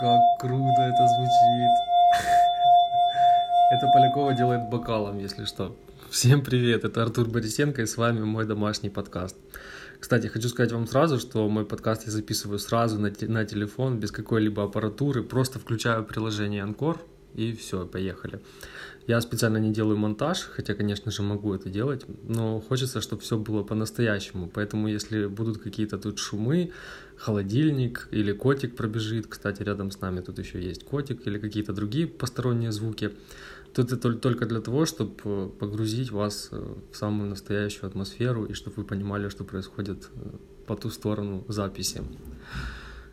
Как круто это звучит. Это Полякова делает бокалом, если что. Всем привет, это Артур Борисенко и с вами мой домашний подкаст. Кстати, хочу сказать вам сразу, что мой подкаст я записываю сразу на, на телефон, без какой-либо аппаратуры, просто включаю приложение Анкор и все, поехали. Я специально не делаю монтаж, хотя, конечно же, могу это делать, но хочется, чтобы все было по-настоящему. Поэтому, если будут какие-то тут шумы, холодильник или котик пробежит, кстати, рядом с нами тут еще есть котик или какие-то другие посторонние звуки, то это только для того, чтобы э, погрузить вас э, в самую настоящую атмосферу и чтобы вы понимали, что происходит э, по ту сторону записи.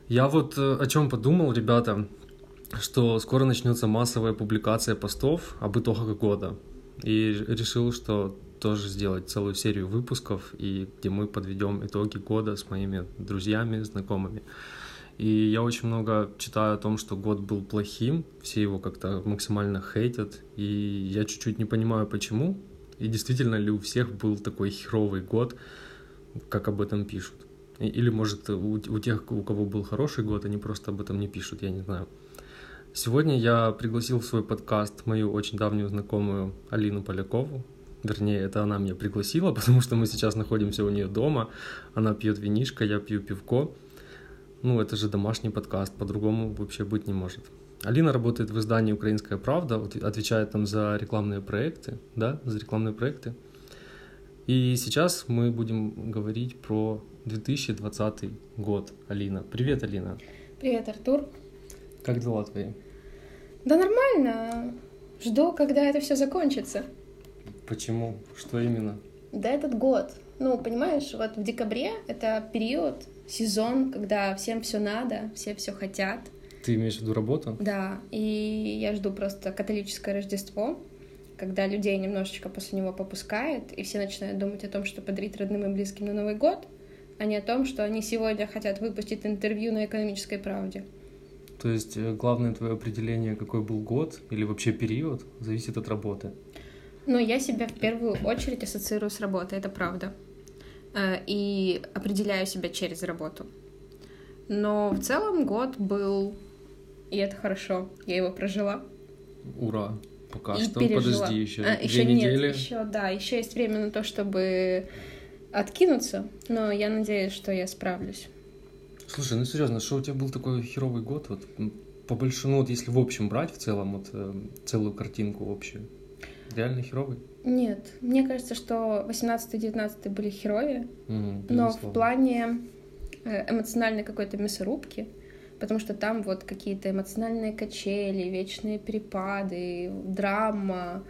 Я вот о чем подумал, ребята, что скоро начнется массовая публикация постов об итогах года. И решил, что тоже сделать целую серию выпусков, и где мы подведем итоги года с моими друзьями, знакомыми. И я очень много читаю о том, что год был плохим, все его как-то максимально хейтят, и я чуть-чуть не понимаю, почему, и действительно ли у всех был такой херовый год, как об этом пишут. Или, может, у, тех, у кого был хороший год, они просто об этом не пишут, я не знаю. Сегодня я пригласил в свой подкаст мою очень давнюю знакомую Алину Полякову. Вернее, это она меня пригласила, потому что мы сейчас находимся у нее дома. Она пьет винишко, я пью пивко. Ну, это же домашний подкаст, по-другому вообще быть не может. Алина работает в издании «Украинская правда», отвечает там за рекламные проекты, да, за рекламные проекты. И сейчас мы будем говорить про 2020 год, Алина. Привет, Алина. Привет, Артур. Как дела твои? Да нормально. Жду, когда это все закончится. Почему? Что именно? Да этот год. Ну, понимаешь, вот в декабре это период, сезон, когда всем все надо, все все хотят. Ты имеешь в виду работу? Да, и я жду просто католическое Рождество, когда людей немножечко после него попускает, и все начинают думать о том, что подарить родным и близким на Новый год, а не о том, что они сегодня хотят выпустить интервью на экономической правде. То есть э, главное твое определение, какой был год или вообще период, зависит от работы. Ну, я себя в первую очередь ассоциирую с работой, это правда. Э, и определяю себя через работу. Но в целом год был, и это хорошо, я его прожила. Ура! Пока и что, пережила. подожди еще. А, еще Две нет, недели. еще, да, еще есть время на то, чтобы откинуться, но я надеюсь, что я справлюсь. Слушай, ну серьезно, что у тебя был такой херовый год? Вот по большому, ну вот если в общем брать в целом, вот э, целую картинку общую, реально херовый? Нет, мне кажется, что 18-19 были херовее, mm, но в плане э, эмоциональной какой-то мясорубки, потому что там вот какие-то эмоциональные качели, вечные перепады, драма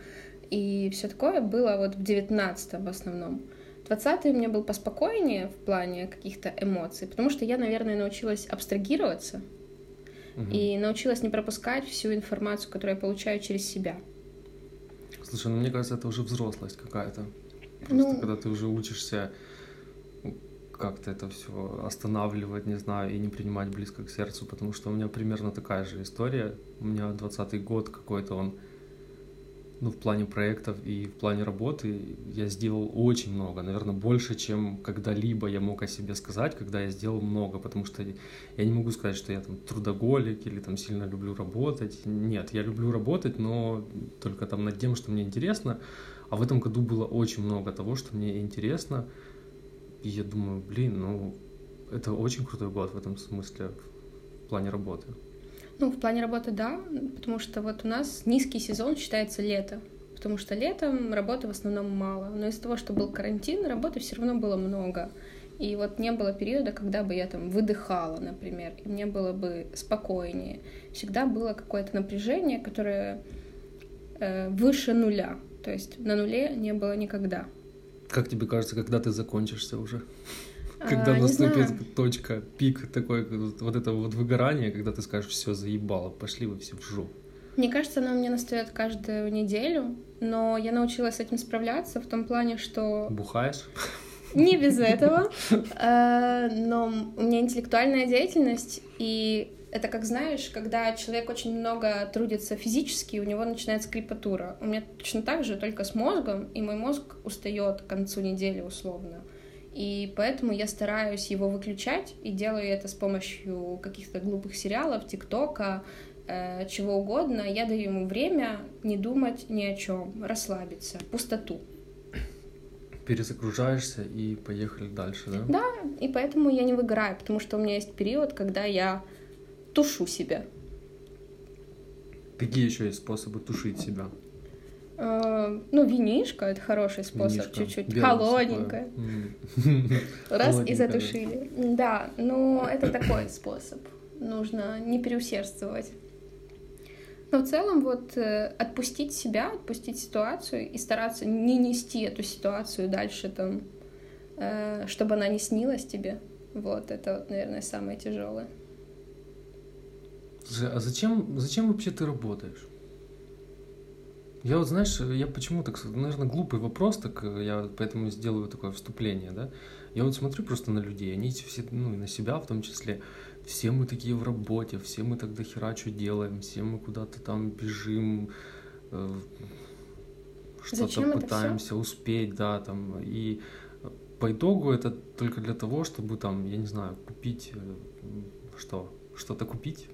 и все такое было вот в 19 в основном. 20-й у меня был поспокойнее в плане каких-то эмоций, потому что я, наверное, научилась абстрагироваться угу. и научилась не пропускать всю информацию, которую я получаю через себя. Слушай, ну мне кажется, это уже взрослость какая-то. Просто ну... когда ты уже учишься как-то это все останавливать, не знаю, и не принимать близко к сердцу, потому что у меня примерно такая же история. У меня 20-й год какой-то он ну, в плане проектов и в плане работы я сделал очень много, наверное, больше, чем когда-либо я мог о себе сказать, когда я сделал много, потому что я не могу сказать, что я там трудоголик или там сильно люблю работать. Нет, я люблю работать, но только там над тем, что мне интересно. А в этом году было очень много того, что мне интересно. И я думаю, блин, ну, это очень крутой год в этом смысле, в плане работы. Ну, в плане работы, да, потому что вот у нас низкий сезон считается лето, потому что летом работы в основном мало. Но из-за того, что был карантин, работы все равно было много. И вот не было периода, когда бы я там выдыхала, например, и мне было бы спокойнее. Всегда было какое-то напряжение, которое э, выше нуля. То есть на нуле не было никогда. Как тебе кажется, когда ты закончишься уже? Когда а, наступит точка, пик такой, вот это вот выгорание, когда ты скажешь, все, заебало, пошли вы все в жопу. Мне кажется, она у меня настает каждую неделю, но я научилась с этим справляться в том плане, что... Бухаешь? Не без этого, э, но у меня интеллектуальная деятельность, и это как знаешь, когда человек очень много трудится физически, у него начинается крепатура. У меня точно так же, только с мозгом, и мой мозг устает к концу недели условно. И поэтому я стараюсь его выключать и делаю это с помощью каких-то глупых сериалов, ТикТока, э, чего угодно. Я даю ему время не думать ни о чем, расслабиться, пустоту. Перезагружаешься и поехали дальше, да? Да, и поэтому я не выгораю, потому что у меня есть период, когда я тушу себя. Какие еще есть способы тушить себя? Э, ну, винишка это хороший способ, чуть-чуть холодненькое. Раз и затушили. Да, но это такой способ. Нужно не переусердствовать. Но в целом вот э, отпустить себя, отпустить ситуацию и стараться не нести эту ситуацию дальше там, э, чтобы она не снилась тебе. Вот, это, вот, наверное, самое тяжелое. А зачем, зачем вообще ты работаешь? Я вот, знаешь, я почему так, наверное, глупый вопрос, так я поэтому сделаю такое вступление, да. Я вот смотрю просто на людей, они все, ну, и на себя в том числе, все мы такие в работе, все мы тогда хера что делаем, все мы куда-то там бежим, э, что-то пытаемся успеть, да, там, и по итогу это только для того, чтобы там, я не знаю, купить, э, что, что-то купить,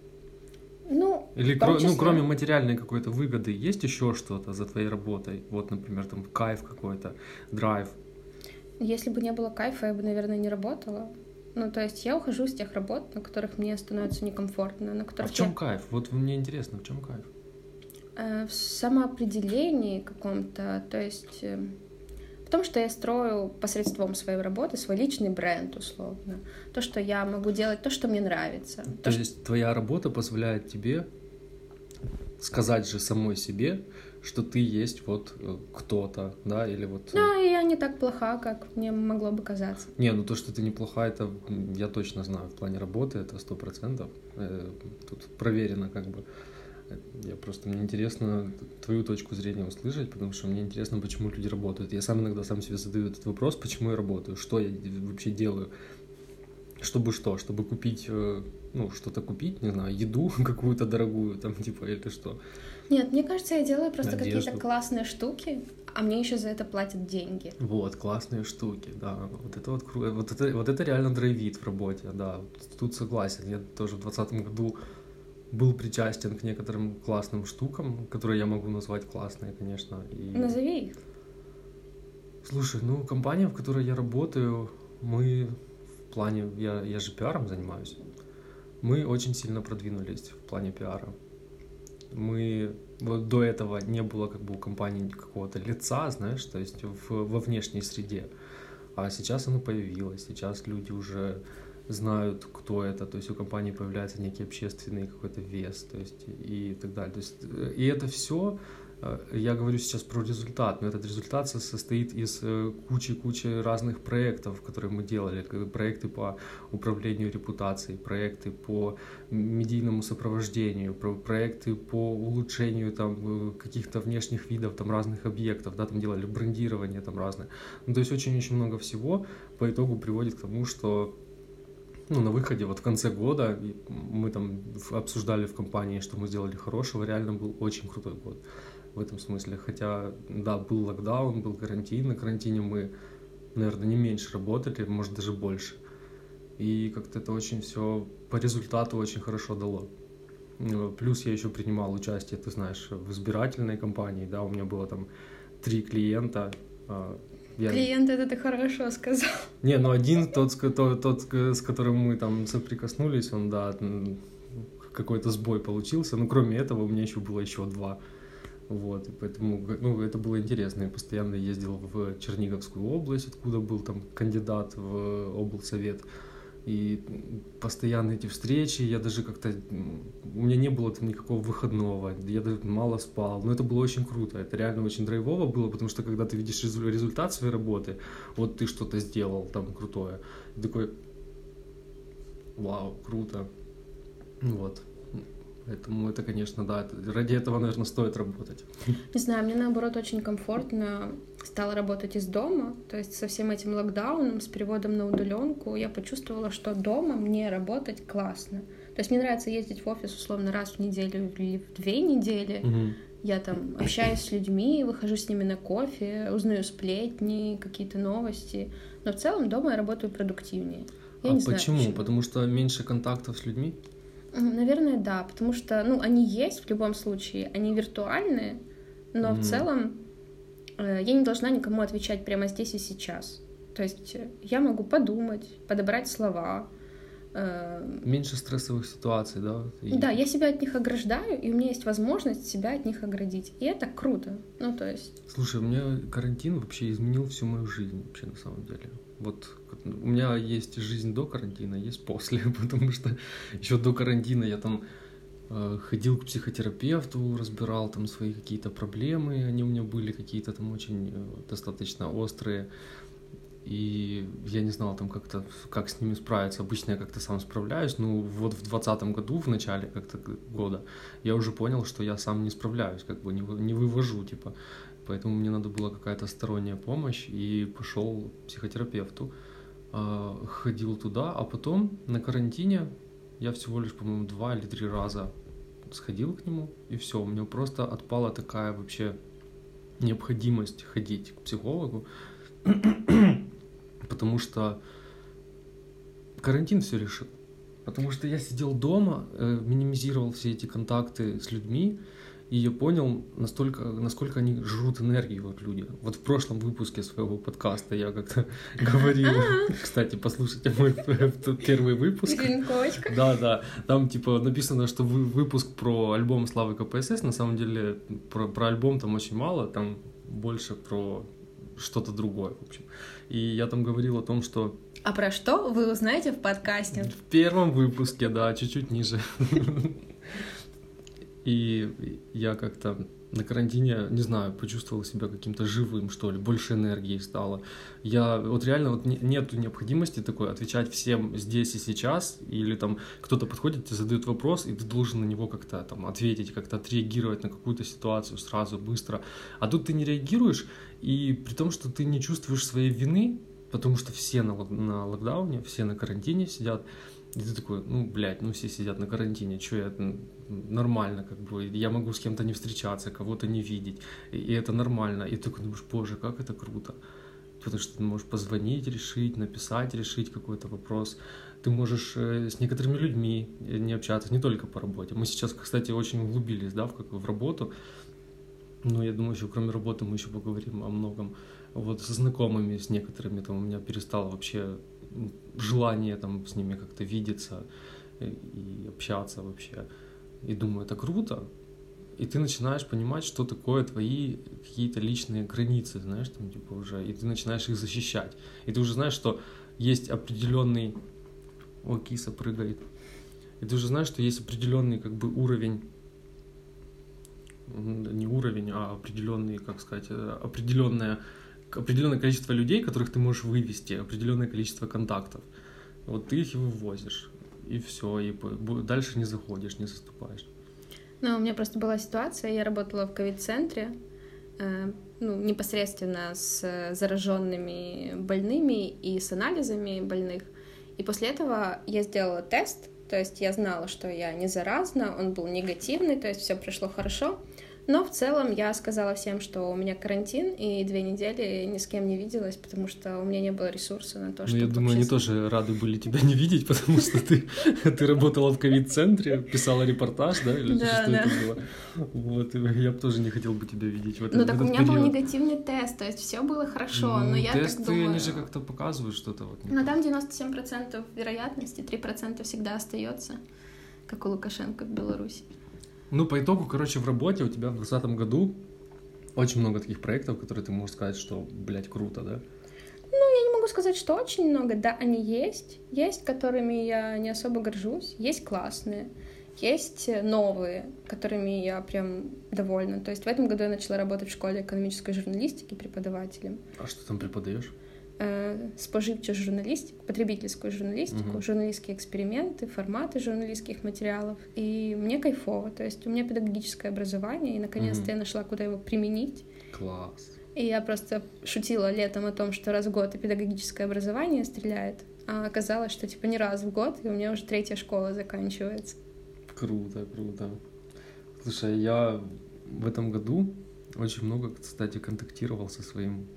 ну, Или кро- ну, кроме материальной какой-то выгоды, есть еще что-то за твоей работой? Вот, например, там кайф какой-то, драйв. Если бы не было кайфа, я бы, наверное, не работала. Ну, то есть я ухожу с тех работ, на которых мне становится некомфортно, на которых. А в чем я... кайф? Вот мне интересно, в чем кайф? Э, в самоопределении каком-то, то есть э, том, что я строю посредством своей работы свой личный бренд, условно. То, что я могу делать, то, что мне нравится. То, то есть что... твоя работа позволяет тебе сказать же самой себе, что ты есть вот э, кто-то, да, или вот... Да, и я не так плоха, как мне могло бы казаться. Не, ну то, что ты неплоха, это я точно знаю в плане работы, это сто процентов. Э, тут проверено как бы. Я просто, мне интересно твою точку зрения услышать, потому что мне интересно, почему люди работают. Я сам иногда сам себе задаю этот вопрос, почему я работаю, что я вообще делаю. Чтобы что? Чтобы купить, э, ну, что-то купить, не знаю, еду какую-то дорогую, там, типа, или что? Нет, мне кажется, я делаю просто какие-то классные штуки, а мне еще за это платят деньги. Вот, классные штуки, да. Вот это вот круто. Вот это, вот это реально драйвит в работе, да. Тут согласен. Я тоже в двадцатом году был причастен к некоторым классным штукам, которые я могу назвать классные, конечно. И... Назови их. Слушай, ну, компания, в которой я работаю, мы в плане, я, я же пиаром занимаюсь, мы очень сильно продвинулись в плане пиара. Мы вот до этого не было как бы у компании какого-то лица, знаешь, то есть в, во внешней среде. А сейчас оно появилось, сейчас люди уже знают, кто это, то есть у компании появляется некий общественный какой-то вес, то есть и так далее. То есть, э, и это все, э, я говорю сейчас про результат, но этот результат состоит из э, кучи-кучи разных проектов, которые мы делали, проекты по управлению репутацией, проекты по медийному сопровождению, проекты по улучшению там каких-то внешних видов там разных объектов, да, там делали брендирование там разное. Ну, то есть очень-очень много всего по итогу приводит к тому, что ну, на выходе, вот в конце года, мы там обсуждали в компании, что мы сделали хорошего, реально был очень крутой год в этом смысле. Хотя, да, был локдаун, был карантин, на карантине мы, наверное, не меньше работали, может, даже больше. И как-то это очень все по результату очень хорошо дало. Ну, плюс я еще принимал участие, ты знаешь, в избирательной кампании, да, у меня было там три клиента, а, я... Клиент, это ты хорошо сказал. Не, ну один, тот, тот, тот, с которым мы там соприкоснулись, он, да, какой-то сбой получился. Но кроме этого у меня еще было еще два. Вот, и поэтому, ну, это было интересно. Я постоянно ездил в Черниговскую область, откуда был там кандидат в облсовет и постоянно эти встречи, я даже как-то, у меня не было там никакого выходного, я даже мало спал, но это было очень круто, это реально очень драйвово было, потому что когда ты видишь результат своей работы, вот ты что-то сделал там крутое, такой, вау, круто, вот. Поэтому это, конечно, да, ради этого, наверное, стоит работать. Не знаю, мне наоборот очень комфортно стало работать из дома, то есть со всем этим локдауном, с переводом на удаленку, я почувствовала, что дома мне работать классно. То есть мне нравится ездить в офис условно раз в неделю или в две недели, угу. я там общаюсь с людьми, выхожу с ними на кофе, узнаю сплетни, какие-то новости. Но в целом дома я работаю продуктивнее. Я а почему? Знаю, почему? Потому что меньше контактов с людьми? Наверное, да, потому что, ну, они есть в любом случае, они виртуальные, но mm. в целом э, я не должна никому отвечать прямо здесь и сейчас. То есть я могу подумать, подобрать слова, Меньше стрессовых ситуаций, да? И... Да, я себя от них ограждаю, и у меня есть возможность себя от них оградить. И это круто. Ну, то есть... Слушай, у меня карантин вообще изменил всю мою жизнь, вообще, на самом деле. Вот у меня есть жизнь до карантина, есть после, потому что еще до карантина я там э, ходил к психотерапевту, разбирал там свои какие-то проблемы, они у меня были какие-то там очень э, достаточно острые и я не знал там как-то, как с ними справиться. Обычно я как-то сам справляюсь, ну вот в двадцатом году, в начале как-то года, я уже понял, что я сам не справляюсь, как бы не, не вывожу, типа. Поэтому мне надо была какая-то сторонняя помощь, и пошел к психотерапевту, а, ходил туда, а потом на карантине я всего лишь, по-моему, два или три раза сходил к нему, и все, у меня просто отпала такая вообще необходимость ходить к психологу, потому что карантин все решил. Потому что я сидел дома, э, минимизировал все эти контакты с людьми, и я понял, настолько, насколько они жрут энергию, вот люди. Вот в прошлом выпуске своего подкаста я как-то говорил, кстати, послушайте мой первый выпуск. Да, да. Там типа написано, что выпуск про альбом Славы КПСС, на самом деле про, про альбом там очень мало, там больше про что-то другое, в общем. И я там говорил о том, что... А про что вы узнаете в подкасте? В первом выпуске, да, чуть-чуть ниже. И я как-то на карантине, не знаю, почувствовал себя каким-то живым, что ли, больше энергии стало. Я вот реально вот не, нету необходимости такой отвечать всем здесь и сейчас, или там кто-то подходит, тебе задает вопрос, и ты должен на него как-то там ответить, как-то отреагировать на какую-то ситуацию сразу, быстро. А тут ты не реагируешь, и при том, что ты не чувствуешь своей вины, потому что все на, на локдауне, все на карантине сидят, и ты такой, ну, блядь, ну все сидят на карантине, что я нормально, как бы, я могу с кем-то не встречаться, кого-то не видеть, и, и это нормально. И ты такой думаешь, боже, как это круто. Потому что ты можешь позвонить, решить, написать, решить какой-то вопрос. Ты можешь э, с некоторыми людьми э, не общаться, не только по работе. Мы сейчас, кстати, очень углубились, да, в, как, в работу. Но я думаю, еще кроме работы мы еще поговорим о многом. Вот со знакомыми, с некоторыми там у меня перестало вообще желание там с ними как-то видеться и общаться вообще. И думаю, это круто. И ты начинаешь понимать, что такое твои какие-то личные границы, знаешь, там типа уже, и ты начинаешь их защищать. И ты уже знаешь, что есть определенный... О, киса прыгает. И ты уже знаешь, что есть определенный как бы уровень не уровень, а определенный, как сказать, э, определенное количество людей, которых ты можешь вывести, определенное количество контактов. Вот ты их и вывозишь, и все, и дальше не заходишь, не заступаешь. Ну, у меня просто была ситуация, я работала в ковид-центре, э, ну, непосредственно с зараженными больными и с анализами больных. И после этого я сделала тест, то есть я знала, что я не заразна, он был негативный, то есть все прошло хорошо. Но в целом я сказала всем, что у меня карантин, и две недели ни с кем не виделась, потому что у меня не было ресурса на то, ну, чтобы... Ну, я думаю, они тоже рады были тебя не видеть, потому что ты, ты работала в ковид-центре, писала репортаж, да, или да, что да. это было. Вот, я бы тоже не хотел бы тебя видеть в этом Ну, так у меня период. был негативный тест, то есть все было хорошо, ну, но я тесты, так думаю... они же как-то показывают что-то вот. Но там 97% вероятности, 3% всегда остается, как у Лукашенко в Беларуси. Ну, по итогу, короче, в работе у тебя в 2020 году очень много таких проектов, которые ты можешь сказать, что, блядь, круто, да? Ну, я не могу сказать, что очень много. Да, они есть. Есть, которыми я не особо горжусь. Есть классные. Есть новые, которыми я прям довольна. То есть в этом году я начала работать в школе экономической журналистики преподавателем. А что там преподаешь? Э, споживчу журналистику, потребительскую журналистику, угу. журналистские эксперименты, форматы журналистских материалов. И мне кайфово. То есть у меня педагогическое образование, и наконец-то угу. я нашла, куда его применить. Класс. И я просто шутила летом о том, что раз в год и педагогическое образование стреляет, а оказалось, что типа не раз в год, и у меня уже третья школа заканчивается. Круто, круто. Слушай, я в этом году очень много, кстати, контактировал со своим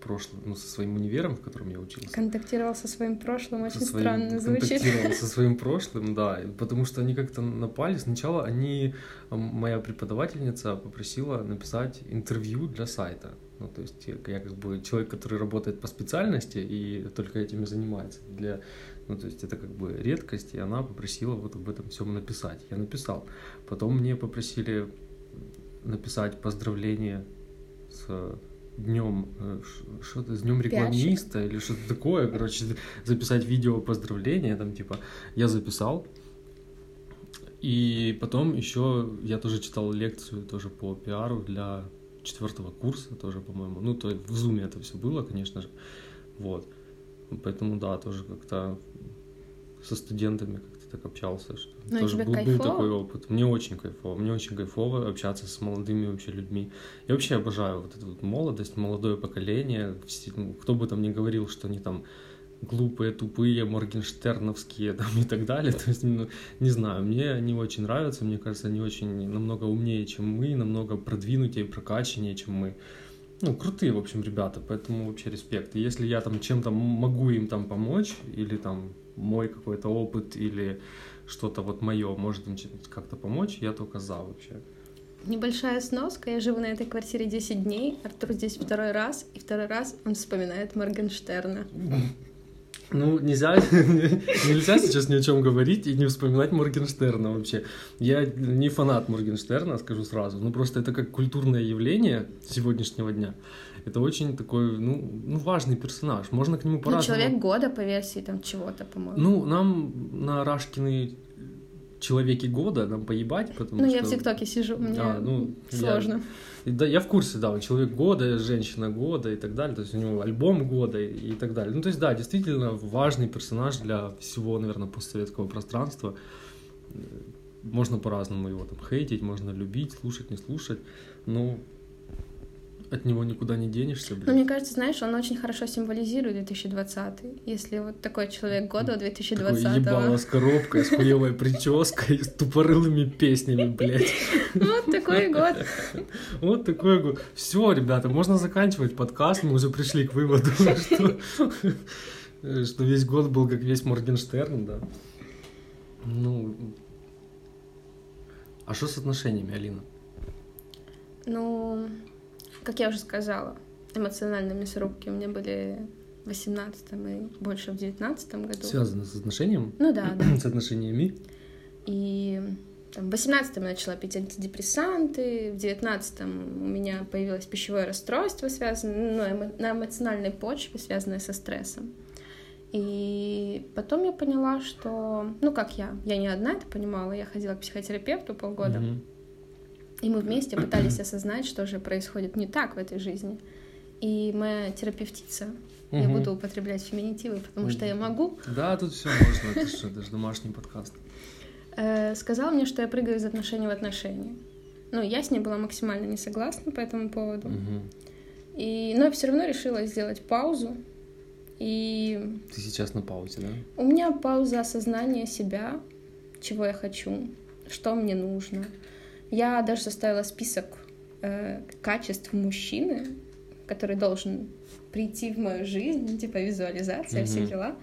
прошлым, ну, со своим универом, в котором я учился. Контактировал со своим прошлым, очень со своим, странно звучит. Контактировал со своим прошлым, да, потому что они как-то напали. Сначала они, моя преподавательница попросила написать интервью для сайта. Ну, то есть я как бы человек, который работает по специальности и только этим и занимается. Для, ну, то есть это как бы редкость, и она попросила вот об этом всем написать. Я написал. Потом мне попросили написать поздравление с днем э, что-то с днем рекламиста Пячек. или что-то такое, короче, записать видео поздравления, там типа я записал. И потом еще я тоже читал лекцию тоже по пиару для четвертого курса тоже, по-моему. Ну, то в зуме это все было, конечно же. Вот. Поэтому да, тоже как-то со студентами как-то так общался, что Но ну, тоже был, был такой опыт. Мне очень кайфово, мне очень кайфово общаться с молодыми вообще людьми. Я вообще обожаю вот эту вот молодость, молодое поколение. Ну, кто бы там ни говорил, что они там глупые, тупые, моргенштерновские там и так далее. То есть, ну, не знаю, мне они очень нравятся, мне кажется, они очень намного умнее, чем мы, намного продвинутее, прокачаннее, чем мы. Ну, крутые, в общем, ребята, поэтому вообще респект. И если я там чем-то могу им там помочь, или там мой какой-то опыт, или что-то вот мое может им как-то помочь, я только за вообще. Небольшая сноска. Я живу на этой квартире 10 дней. Артур здесь второй раз. И второй раз он вспоминает Моргенштерна. Ну, нельзя, нельзя сейчас ни о чем говорить и не вспоминать Моргенштерна вообще. Я не фанат Моргенштерна, скажу сразу. Ну, просто это как культурное явление сегодняшнего дня. Это очень такой, ну, ну важный персонаж. Можно к нему ну, по-разному... Ну, человек года по версии там чего-то, по-моему. Ну, нам на Рашкины человеки года нам поебать, потому ну, что... Ну, я в ТикТоке сижу, мне а, ну, сложно. Я... Да, я в курсе, да, он человек года, женщина года и так далее, то есть у него альбом года и, и так далее. Ну, то есть, да, действительно важный персонаж для всего, наверное, постсоветского пространства. Можно по-разному его там хейтить, можно любить, слушать, не слушать, но от него никуда не денешься, блин. Но мне кажется, знаешь, он очень хорошо символизирует 2020 Если вот такой человек года 2020 Такой ебало с коробкой, с хуевой прической, с тупорылыми песнями, блядь. Вот такой год. Вот такой год. Все, ребята, можно заканчивать подкаст. Мы уже пришли к выводу, что, что весь год был как весь Моргенштерн, да. Ну, а что с отношениями, Алина? Ну, как я уже сказала, эмоциональные мясорубки у меня были в 18 и больше в 19 году. Связано с отношением? Ну да, да. с отношениями? И там, в 18 я начала пить антидепрессанты, в 19 у меня появилось пищевое расстройство, связанное ну, эмо- на эмоциональной почве, связанное со стрессом. И потом я поняла, что, ну как я, я не одна это понимала, я ходила к психотерапевту полгода. Mm-hmm. И мы вместе пытались осознать, что же происходит не так в этой жизни. И моя терапевтица, угу. я буду употреблять феминитивы, потому что я могу. Да, тут все можно, это же, это же домашний подкаст. Э, сказала мне, что я прыгаю из отношений в отношения. Ну, я с ней была максимально не согласна по этому поводу. Угу. И, но я все равно решила сделать паузу. И... Ты сейчас на паузе, да? У меня пауза осознания себя, чего я хочу, что мне нужно, я даже составила список э, качеств мужчины, который должен прийти в мою жизнь, типа визуализация, mm-hmm. все дела.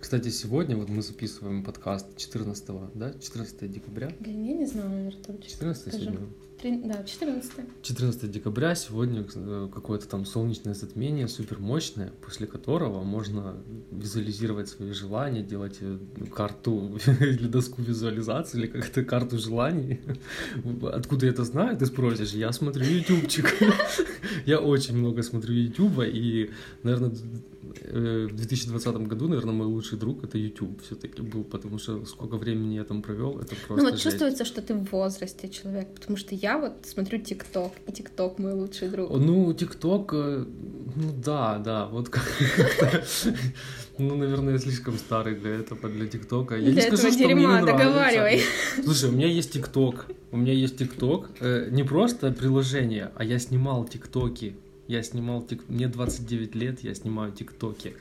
Кстати, сегодня вот мы записываем подкаст 14, да? 14 декабря. Блин, я не знаю, наверное, точно. 14 сегодня? Да, 14. 14 декабря, сегодня э, какое-то там солнечное затмение, супер мощное, после которого можно визуализировать свои желания, делать э, карту или доску визуализации, или как-то карту желаний. Откуда я это знаю, ты спросишь? Я смотрю ютубчик. Я очень много смотрю ютуба, и, наверное, Э, в 2020 году, наверное, мой лучший друг это YouTube все-таки был, потому что сколько времени я там провел, это просто. Ну вот жесть. чувствуется, что ты в возрасте человек, потому что я вот смотрю ТикТок, и ТикТок мой лучший друг. Ну, ТикТок, э, ну да, да, вот как ну, наверное, я слишком старый для этого, для ТикТока. Я для не скажу, этого что дерьма, мне не договаривай. Слушай, у меня есть ТикТок. У меня есть ТикТок. Э, не просто приложение, а я снимал ТикТоки я снимал тик... Мне 29 лет, я снимаю тиктоки.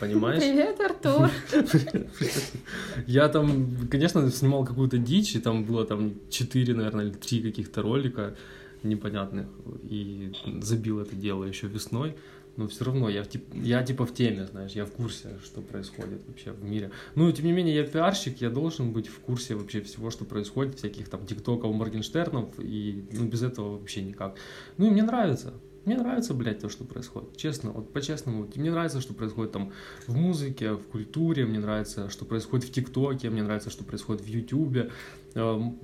Понимаешь? Привет, Артур. Я там, конечно, снимал какую-то дичь, и там было там 4, наверное, или 3 каких-то ролика. непонятных и забил это дело еще весной, но все равно я, я типа в теме, знаешь, я в курсе, что происходит вообще в мире. Ну, тем не менее, я пиарщик, я должен быть в курсе вообще всего, что происходит, всяких там тиктоков, Моргенштернов, и ну, без этого вообще никак. Ну, и мне нравится. Мне нравится, блядь, то, что происходит. Честно, вот по-честному. Мне нравится, что происходит там в музыке, в культуре, мне нравится, что происходит в ТикТоке, мне нравится, что происходит в Ютубе. Эм,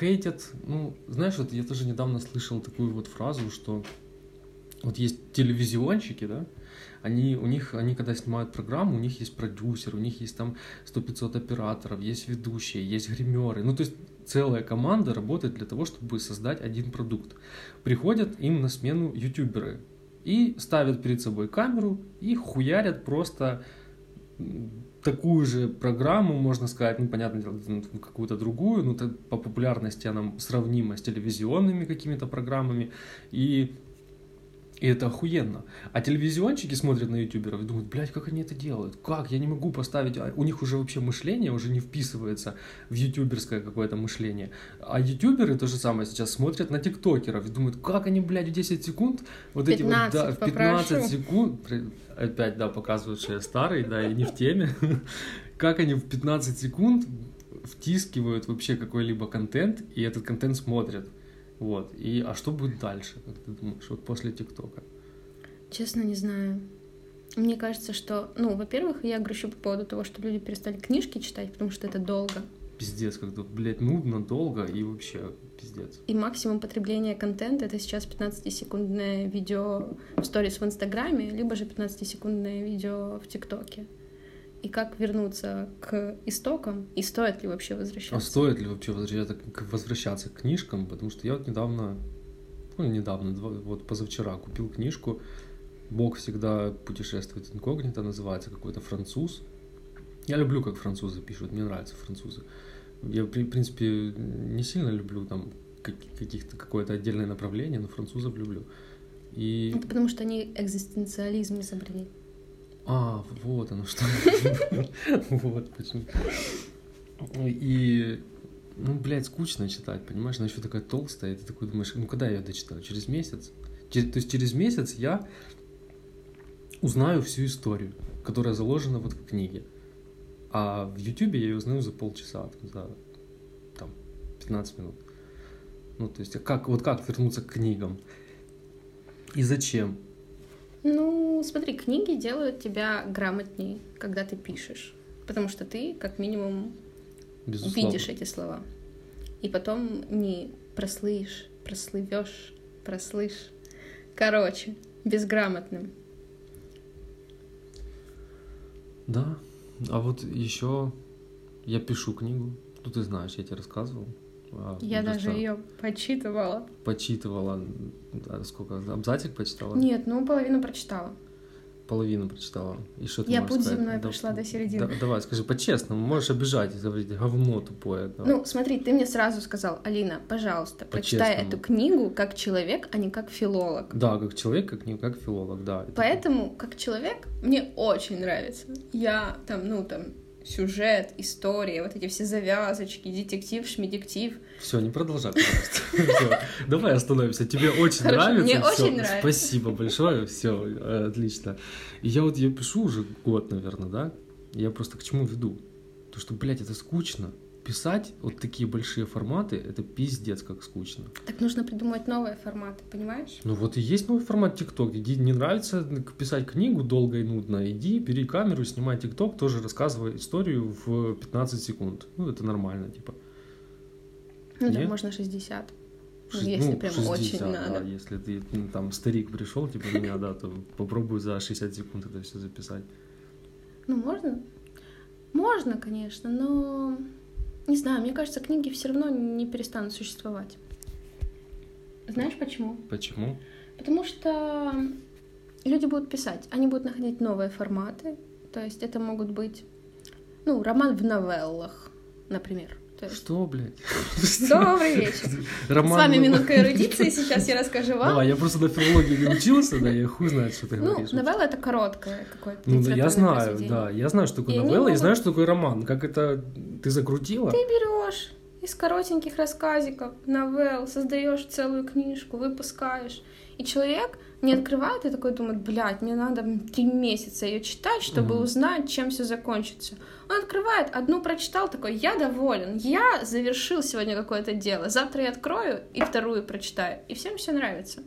хейтят, ну, знаешь, вот я тоже недавно слышал такую вот фразу, что вот есть телевизионщики, да, они, у них, они когда снимают программу, у них есть продюсер, у них есть там 100-500 операторов, есть ведущие, есть гримеры. Ну, то есть целая команда работает для того, чтобы создать один продукт. Приходят им на смену ютуберы и ставят перед собой камеру и хуярят просто такую же программу, можно сказать, ну, понятно, ну, какую-то другую, ну, по популярности она сравнима с телевизионными какими-то программами, и и это охуенно. А телевизионщики смотрят на ютуберов и думают, блядь, как они это делают? Как? Я не могу поставить... А у них уже вообще мышление уже не вписывается в ютуберское какое-то мышление. А ютуберы то же самое сейчас смотрят на тиктокеров и думают, как они, блядь, в 10 секунд... Вот 15, эти вот, да, в 15 попрошу. секунд... Опять, да, показывают, что я старый, да, и не в теме. Как они в 15 секунд втискивают вообще какой-либо контент, и этот контент смотрят. Вот. И, а что будет дальше, как ты думаешь, вот после ТикТока? Честно, не знаю. Мне кажется, что, ну, во-первых, я грущу по поводу того, что люди перестали книжки читать, потому что это долго. Пиздец, как-то, блядь, нудно, долго и вообще пиздец. И максимум потребления контента — это сейчас 15-секундное видео в сторис в Инстаграме, либо же 15-секундное видео в ТикТоке и как вернуться к истокам, и стоит ли вообще возвращаться? А стоит ли вообще возвращаться, возвращаться к книжкам, потому что я вот недавно, ну недавно, вот позавчера купил книжку «Бог всегда путешествует инкогнито», называется какой-то француз. Я люблю, как французы пишут, мне нравятся французы. Я, в принципе, не сильно люблю там каких-то какое-то отдельное направление, но французов люблю. И... Это потому что они экзистенциализм изобрели. А, вот оно что. Вот почему. И, ну, блядь, скучно читать, понимаешь? Она еще такая толстая, и ты такой думаешь, ну, когда я ее дочитаю? Через месяц? То есть через месяц я узнаю всю историю, которая заложена вот в книге. А в Ютубе я ее узнаю за полчаса, за там, 15 минут. Ну, то есть, а как, вот как вернуться к книгам? И зачем? Ну, смотри, книги делают тебя грамотней, когда ты пишешь. Потому что ты, как минимум, Безусловно. видишь эти слова. И потом не прослышь, прослывешь, прослышь. Короче, безграмотным. Да. А вот еще я пишу книгу. Ну, ты знаешь, я тебе рассказывал. А, я даже ее почитывала. Почитывала. Сколько? Абзацик почитала? Нет, ну половину прочитала. Половину прочитала. И что ты Я путь земной да, прошла до середины. Да, давай, скажи по-честному, можешь обижать и говорить, говно тупое. Давай. Ну, смотри, ты мне сразу сказал, Алина, пожалуйста, прочитай эту книгу как человек, а не как филолог. Да, как человек, как не как филолог, да. Поэтому, как человек, мне очень нравится. Я там, ну, там, сюжет, история, вот эти все завязочки, детектив, шмедектив. Все, не продолжай, пожалуйста. Давай остановимся. Тебе очень нравится. Мне очень нравится. Спасибо большое. Все, отлично. И я вот я пишу уже год, наверное, да? Я просто к чему веду? То, что, блядь, это скучно писать вот такие большие форматы, это пиздец как скучно. Так нужно придумать новые форматы, понимаешь? Ну вот и есть новый формат ТикТок. Иди, не нравится писать книгу долго и нудно, иди, бери камеру, снимай ТикТок, тоже рассказывай историю в 15 секунд. Ну это нормально, типа. Ну так можно 60. Ну, если ну, прям 60, очень да, надо. Если ты ну, там старик пришел, типа меня, да, то попробуй за 60 секунд это все записать. Ну, можно? Можно, конечно, но не знаю, мне кажется, книги все равно не перестанут существовать. Знаешь почему? Почему? Потому что люди будут писать, они будут находить новые форматы. То есть это могут быть, ну, роман в новеллах, например. Что, блядь? Добрый вечер. Роман... С вами минутка эрудиции, сейчас я расскажу вам. Давай, я просто на филологии не учился, да, я хуй знает, что ты ну, говоришь. Ну, новелла — это короткое какое-то Ну, да, я знаю, да, я знаю, что такое новелла, и знаю, что такое роман. Как это ты закрутила? Ты берешь из коротеньких рассказиков, новелл, создаешь целую книжку, выпускаешь. И человек не открывает и такой думает, блядь, мне надо три месяца ее читать, чтобы mm-hmm. узнать, чем все закончится. Он открывает, одну прочитал, такой, я доволен, я завершил сегодня какое-то дело, завтра я открою и вторую прочитаю, и всем все нравится.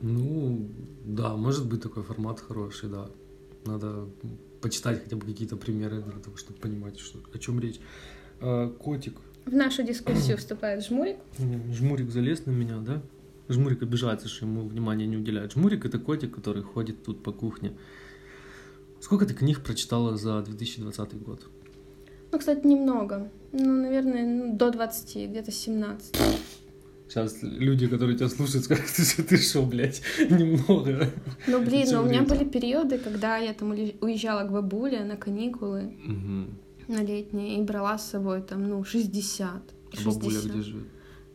Ну, да, может быть такой формат хороший, да. Надо почитать хотя бы какие-то примеры для того, чтобы понимать, что, о чем речь. А, котик. В нашу дискуссию вступает жмурик. Жмурик залез на меня, да? Жмурик обижается, что ему внимания не уделяют. Жмурик — это котик, который ходит тут по кухне. Сколько ты книг прочитала за 2020 год? Ну, кстати, немного. Ну, наверное, ну, до 20, где-то 17. Сейчас люди, которые тебя слушают, скажут, что ты что, блядь, немного. Ну, блин, ну, у меня были периоды, когда я там уезжала к бабуле на каникулы, угу. на летние, и брала с собой там, ну, 60. 60. Бабуля где живет?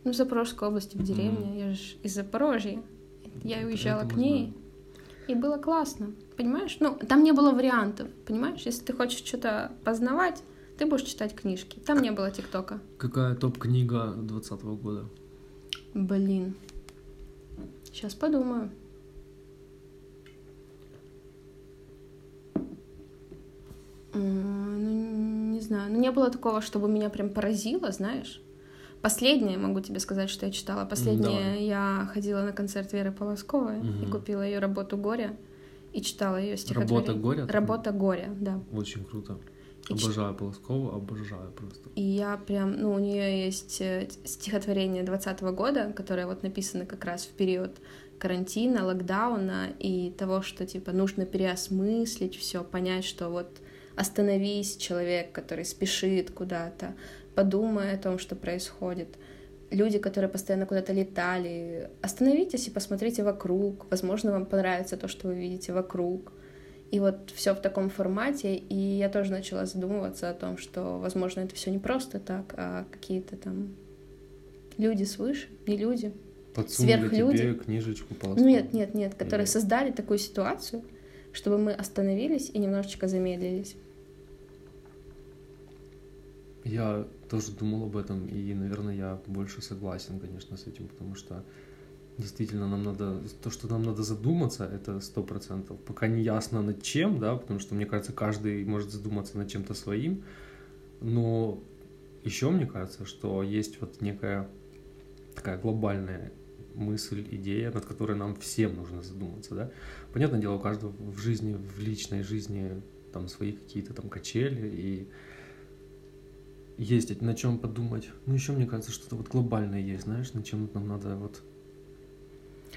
Ну, в Запорожской области, в деревне. Mm. Я же из Запорожья. Я уезжала к ней. И было классно. Понимаешь? Ну, там не было вариантов. Понимаешь? Если ты хочешь что-то познавать, ты будешь читать книжки. Там не было ТикТока. Какая топ-книга 2020 года? Блин. Сейчас подумаю. Ну, не знаю. Ну, не было такого, чтобы меня прям поразило, знаешь. Последнее, могу тебе сказать, что я читала. Последнее Давай. я ходила на концерт Веры Полосковой угу. и купила ее работу Горя и читала ее стихотворение. Работа горя? Работа горя, да. Очень круто. И обожаю ч... Полоскову, обожаю просто. И я прям, ну, у нее есть э, стихотворение двадцатого года, которое вот написано как раз в период карантина, локдауна и того, что типа нужно переосмыслить все, понять, что вот остановись, человек, который спешит куда-то, подумай о том, что происходит. Люди, которые постоянно куда-то летали, остановитесь и посмотрите вокруг. Возможно, вам понравится то, что вы видите вокруг. И вот все в таком формате, и я тоже начала задумываться о том, что, возможно, это все не просто так, а какие-то там люди свыше, не люди, Подсунули сверхлюди. тебе книжечку по Нет, нет, нет, которые нет. создали такую ситуацию, чтобы мы остановились и немножечко замедлились. Я тоже думал об этом, и, наверное, я больше согласен, конечно, с этим, потому что действительно нам надо, то, что нам надо задуматься, это сто процентов. Пока не ясно над чем, да, потому что, мне кажется, каждый может задуматься над чем-то своим, но еще мне кажется, что есть вот некая такая глобальная мысль, идея, над которой нам всем нужно задуматься, да. Понятное дело, у каждого в жизни, в личной жизни там свои какие-то там качели и ездить, на чем подумать. Ну, еще мне кажется, что-то вот глобальное есть, знаешь, на чем нам надо вот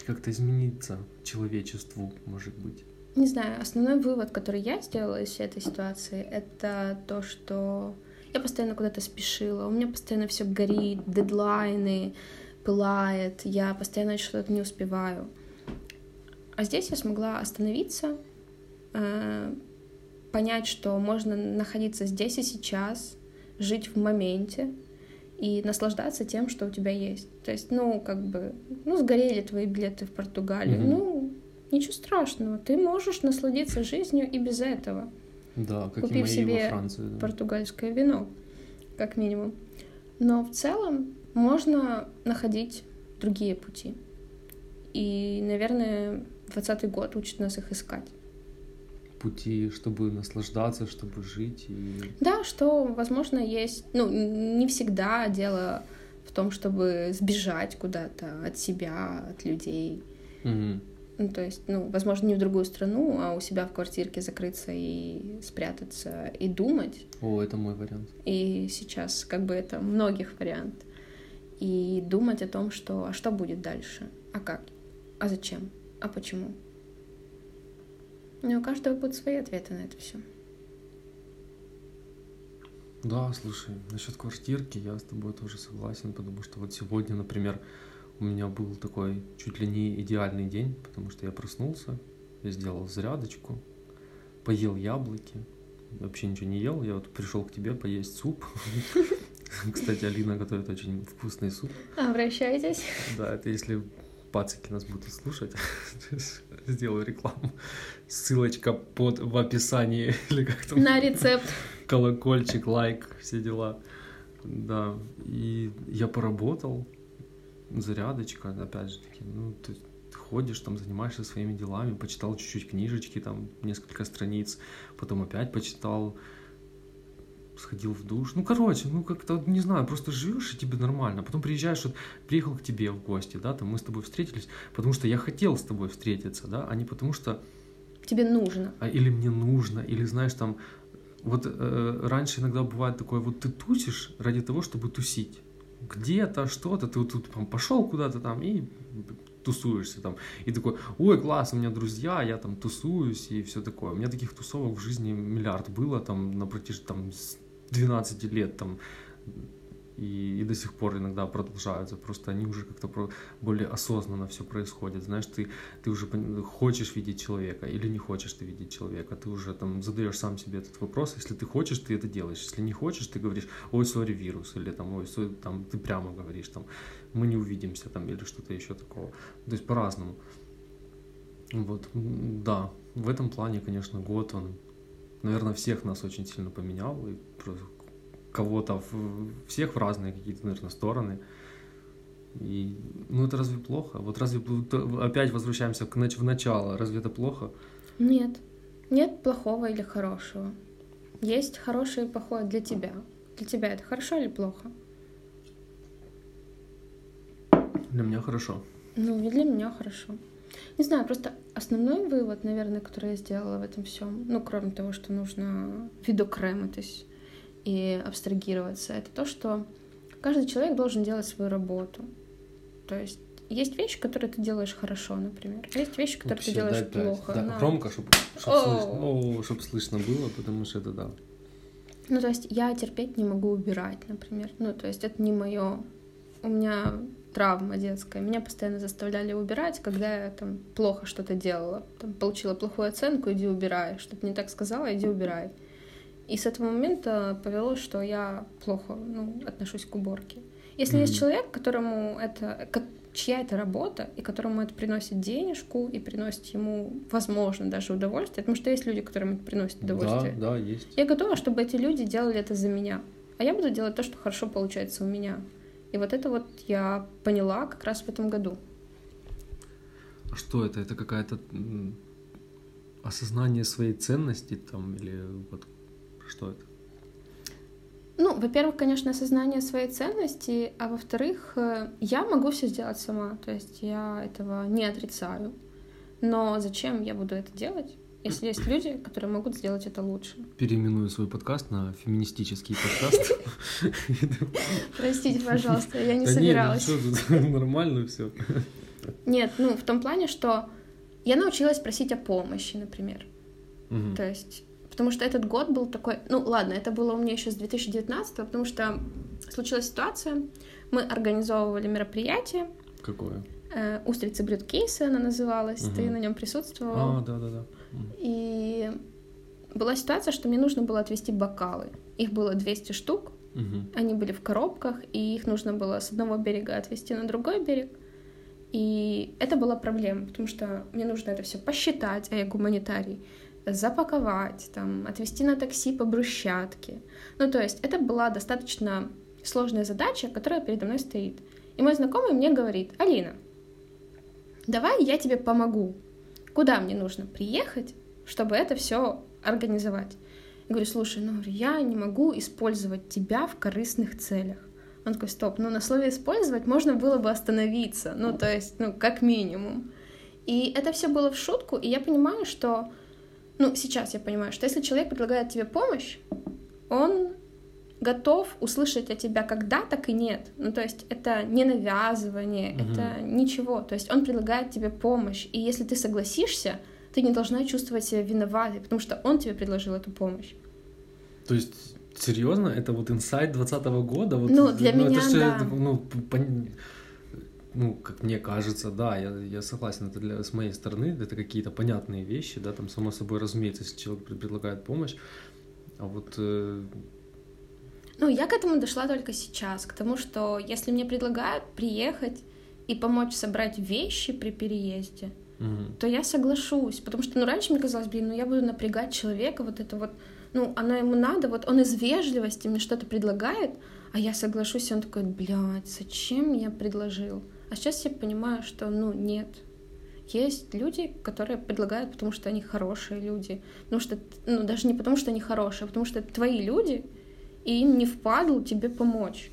как-то измениться человечеству, может быть. Не знаю, основной вывод, который я сделала из всей этой ситуации, это то, что я постоянно куда-то спешила, у меня постоянно все горит, дедлайны, пылает, я постоянно что-то не успеваю. А здесь я смогла остановиться, э, понять, что можно находиться здесь и сейчас, жить в моменте и наслаждаться тем, что у тебя есть. То есть, ну, как бы, ну, сгорели твои билеты в Португалию, mm-hmm. ну, ничего страшного, ты можешь насладиться жизнью и без этого. Да, как Купив и мои себе во Франции, да. португальское вино, как минимум. Но в целом можно находить другие пути. И, наверное, двадцатый год учит нас их искать пути, чтобы наслаждаться, чтобы жить. И... Да, что, возможно, есть, ну, не всегда дело в том, чтобы сбежать куда-то от себя, от людей. Угу. Ну, то есть, ну, возможно, не в другую страну, а у себя в квартирке закрыться и спрятаться и думать. О, это мой вариант. И сейчас, как бы, это многих вариант. И думать о том, что, а что будет дальше, а как, а зачем, а почему. Ну, у каждого будут свои ответы на это все. Да, слушай, насчет квартирки я с тобой тоже согласен, потому что вот сегодня, например, у меня был такой чуть ли не идеальный день, потому что я проснулся, я сделал зарядочку, поел яблоки, вообще ничего не ел, я вот пришел к тебе поесть суп. Кстати, Алина готовит очень вкусный суп. Обращайтесь. Да, это если пацики нас будут слушать, сделаю рекламу. Ссылочка под в описании или как там. На рецепт. Колокольчик, лайк, все дела. Да, и я поработал, зарядочка, опять же таки, ну, ты ходишь, там, занимаешься своими делами, почитал чуть-чуть книжечки, там, несколько страниц, потом опять почитал, сходил в душ. Ну, короче, ну, как-то, не знаю, просто живешь, и тебе нормально. Потом приезжаешь, вот, приехал к тебе в гости, да, там, мы с тобой встретились, потому что я хотел с тобой встретиться, да, а не потому что... Тебе нужно. А, или мне нужно, или, знаешь, там, вот э, раньше иногда бывает такое, вот ты тусишь ради того, чтобы тусить. Где-то, что-то, ты вот тут там, пошел куда-то там и тусуешься там. И такой, ой, класс, у меня друзья, я там тусуюсь и все такое. У меня таких тусовок в жизни миллиард было там на протяжении там 12 лет там и, и до сих пор иногда продолжаются. Просто они уже как-то более осознанно все происходит. Знаешь, ты, ты уже хочешь видеть человека или не хочешь ты видеть человека. Ты уже там задаешь сам себе этот вопрос. Если ты хочешь, ты это делаешь. Если не хочешь, ты говоришь, ой, сори, вирус. Или там, ой, sorry, там, ты прямо говоришь, там, мы не увидимся там или что-то еще такого. То есть по-разному. Вот, да, в этом плане, конечно, год он, наверное, всех нас очень сильно поменял. И кого-то, в, всех в разные какие-то, наверное, стороны. И, ну, это разве плохо? Вот разве опять возвращаемся к, в начало? Разве это плохо? Нет. Нет плохого или хорошего. Есть хорошее и плохое для тебя. Для тебя это хорошо или плохо? Для меня хорошо. Ну, и для меня хорошо. Не знаю, просто основной вывод, наверное, который я сделала в этом всем, ну, кроме того, что нужно видокремитись и абстрагироваться, это то, что каждый человек должен делать свою работу. То есть есть вещи, которые ты делаешь хорошо, например. Есть вещи, которые Вообще, ты делаешь плохо. Да, на... громко, чтобы чтоб слышно, чтоб слышно было, потому что это да. Ну, то есть я терпеть не могу убирать, например. Ну, то есть это не мое. У меня травма детская. Меня постоянно заставляли убирать, когда я там плохо что-то делала. Там, получила плохую оценку, иди убирай. Что-то не так сказала, иди убирай. И с этого момента повелось, что я плохо ну, отношусь к уборке. Если mm-hmm. есть человек, которому это, чья это работа, и которому это приносит денежку, и приносит ему, возможно, даже удовольствие, потому что есть люди, которым это приносит удовольствие. Да, да, есть. Я готова, чтобы эти люди делали это за меня. А я буду делать то, что хорошо получается у меня. И вот это вот я поняла как раз в этом году. А что это? Это какая-то осознание своей ценности там или вот что это? Ну, во-первых, конечно, осознание своей ценности, а во-вторых, э, я могу все сделать сама, то есть я этого не отрицаю. Но зачем я буду это делать, если есть люди, которые могут сделать это лучше? Переименую свой подкаст на феминистический подкаст. Простите, пожалуйста, я не собиралась. Нормально все. Нет, ну, в том плане, что я научилась просить о помощи, например. То есть Потому что этот год был такой... Ну, ладно, это было у меня еще с 2019, потому что случилась ситуация. Мы организовывали мероприятие. Какое? Э, «Устрицы блюд кейсы» она называлась. Угу. Ты на нем присутствовал. А, да-да-да. И была ситуация, что мне нужно было отвезти бокалы. Их было 200 штук. Угу. Они были в коробках, и их нужно было с одного берега отвезти на другой берег. И это была проблема, потому что мне нужно это все посчитать, а я гуманитарий запаковать, там, отвезти на такси по брусчатке. Ну, то есть это была достаточно сложная задача, которая передо мной стоит. И мой знакомый мне говорит, Алина, давай я тебе помогу. Куда мне нужно приехать, чтобы это все организовать? Я говорю, слушай, ну, я не могу использовать тебя в корыстных целях. Он такой, стоп, ну, на слове «использовать» можно было бы остановиться, ну, то есть, ну, как минимум. И это все было в шутку, и я понимаю, что ну, сейчас я понимаю, что если человек предлагает тебе помощь, он готов услышать от тебя как да, так и нет. Ну, то есть это не навязывание, угу. это ничего. То есть он предлагает тебе помощь, и если ты согласишься, ты не должна чувствовать себя виноватой, потому что он тебе предложил эту помощь. То есть серьезно, это вот инсайт 2020 года? Вот, ну, для ну, меня, это же, да. Ну, пон ну, как мне кажется, да, я, я согласен, это для, с моей стороны, это какие-то понятные вещи, да, там, само собой разумеется, если человек предлагает помощь, а вот... Э... Ну, я к этому дошла только сейчас, к тому, что если мне предлагают приехать и помочь собрать вещи при переезде, угу. то я соглашусь, потому что, ну, раньше мне казалось, блин, ну, я буду напрягать человека, вот это вот ну, оно ему надо, вот он из вежливости мне что-то предлагает, а я соглашусь, и он такой, блядь, зачем я предложил? А сейчас я понимаю, что, ну, нет. Есть люди, которые предлагают, потому что они хорошие люди. Потому что, ну, даже не потому, что они хорошие, а потому что это твои люди, и им не впадло тебе помочь.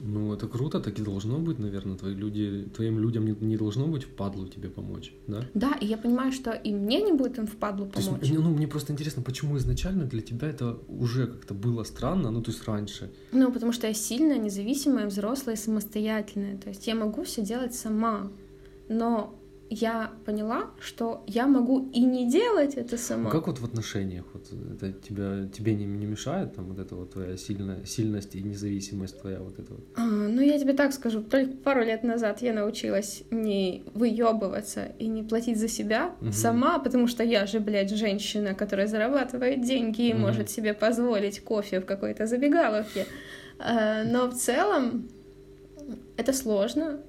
Ну, это круто, так и должно быть, наверное. Твои люди, твоим людям не, не должно быть впадлу тебе помочь, да? Да, и я понимаю, что и мне не будет им впадлу помочь. То есть, ну, мне просто интересно, почему изначально для тебя это уже как-то было странно, ну, то есть раньше? Ну, потому что я сильная, независимая, взрослая и самостоятельная. То есть я могу все делать сама. Но я поняла, что я могу и не делать это сама. Ну, как вот в отношениях? Вот это тебя, тебе не, не мешает там вот эта вот твоя сильная, сильность и независимость твоя вот эта вот? А, ну, я тебе так скажу, только пару лет назад я научилась не выебываться и не платить за себя угу. сама, потому что я же, блядь, женщина, которая зарабатывает деньги и угу. может себе позволить кофе в какой-то забегаловке. А, но в целом это сложно,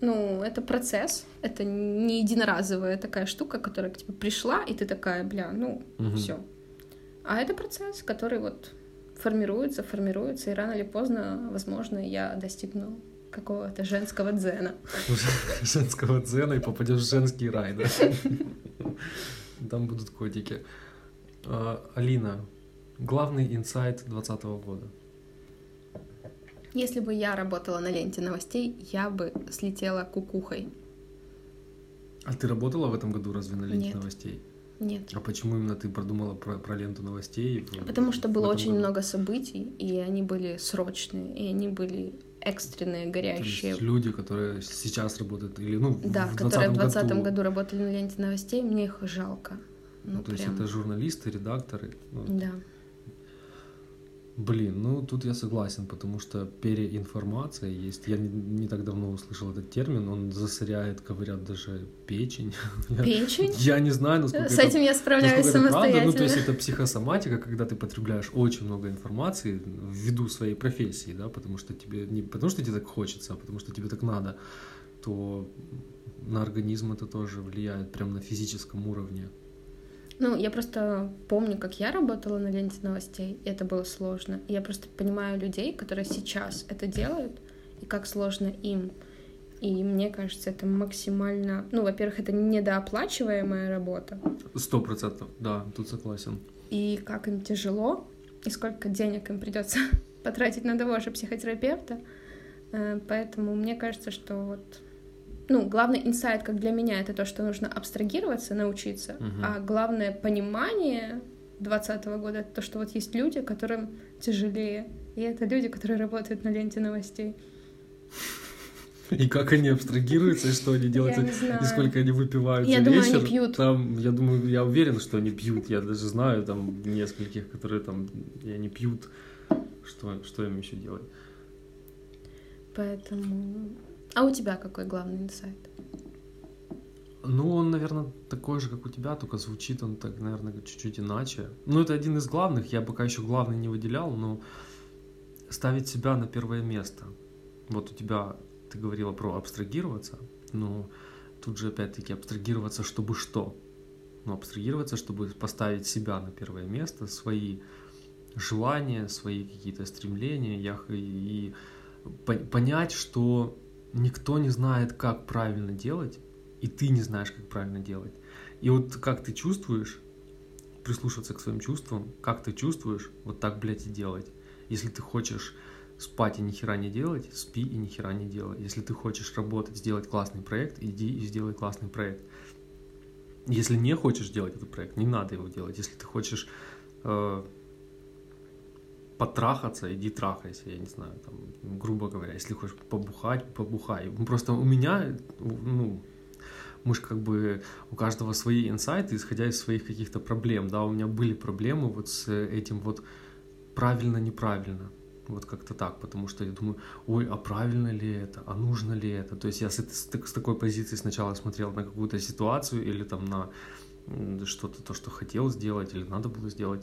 ну, это процесс, это не единоразовая такая штука, которая к тебе пришла, и ты такая, бля, ну, угу. все. А это процесс, который вот формируется, формируется, и рано или поздно, возможно, я достигну какого-то женского дзена. Женского дзена и попадешь в женский рай, да? Там будут котики. А, Алина, главный инсайт 2020 года. Если бы я работала на ленте новостей, я бы слетела кукухой. А ты работала в этом году разве на ленте Нет. новостей? Нет. А почему именно ты продумала про, про ленту новостей? Потому что было очень году? много событий, и они были срочные, и они были экстренные, горящие. То есть люди, которые сейчас работают, или ну, да, в которые в 2020 году... году работали на ленте новостей, мне их жалко. Ну, ну то прям... есть это журналисты, редакторы. Ну, да. Блин, ну тут я согласен, потому что переинформация есть. Я не, не так давно услышал этот термин, он засоряет, говорят, даже печень. Печень? Я, я не знаю, насколько С этим я справляюсь самостоятельно. Ну, то есть это психосоматика, когда ты потребляешь очень много информации ввиду своей профессии, да, потому что тебе не потому что тебе так хочется, а потому что тебе так надо, то на организм это тоже влияет прям на физическом уровне. Ну, я просто помню, как я работала на ленте новостей, и это было сложно. Я просто понимаю людей, которые сейчас это делают, и как сложно им. И мне кажется, это максимально... Ну, во-первых, это недооплачиваемая работа. Сто процентов, да, тут согласен. И как им тяжело, и сколько денег им придется потратить на того же психотерапевта. Э, поэтому мне кажется, что вот ну, главный инсайт, как для меня, это то, что нужно абстрагироваться, научиться, uh-huh. а главное понимание 2020 года это то, что вот есть люди, которым тяжелее, и это люди, которые работают на ленте новостей. И как они абстрагируются, и что они делают, и сколько они выпивают я думаю, вечер. Они пьют. Там, я думаю, я уверен, что они пьют. Я даже знаю там нескольких, которые там и они пьют. Что, что им еще делать? Поэтому а у тебя какой главный инсайт? Ну, он, наверное, такой же, как у тебя, только звучит он так, наверное, чуть-чуть иначе. Ну, это один из главных, я пока еще главный не выделял, но ставить себя на первое место. Вот у тебя, ты говорила про абстрагироваться, но тут же опять-таки абстрагироваться, чтобы что? Ну, абстрагироваться, чтобы поставить себя на первое место, свои желания, свои какие-то стремления, я, и, понять, что никто не знает, как правильно делать, и ты не знаешь, как правильно делать. И вот как ты чувствуешь, прислушаться к своим чувствам, как ты чувствуешь, вот так, блядь, и делать. Если ты хочешь спать и ни хера не делать, спи и ни хера не делай. Если ты хочешь работать, сделать классный проект, иди и сделай классный проект. Если не хочешь делать этот проект, не надо его делать. Если ты хочешь э, потрахаться, иди трахайся, я не знаю, там, грубо говоря, если хочешь побухать, побухай. Просто у меня, ну, мы же как бы у каждого свои инсайты, исходя из своих каких-то проблем, да, у меня были проблемы вот с этим вот правильно-неправильно, вот как-то так, потому что я думаю, ой, а правильно ли это, а нужно ли это, то есть я с, с, такой позиции сначала смотрел на какую-то ситуацию или там на что-то, то, что хотел сделать или надо было сделать,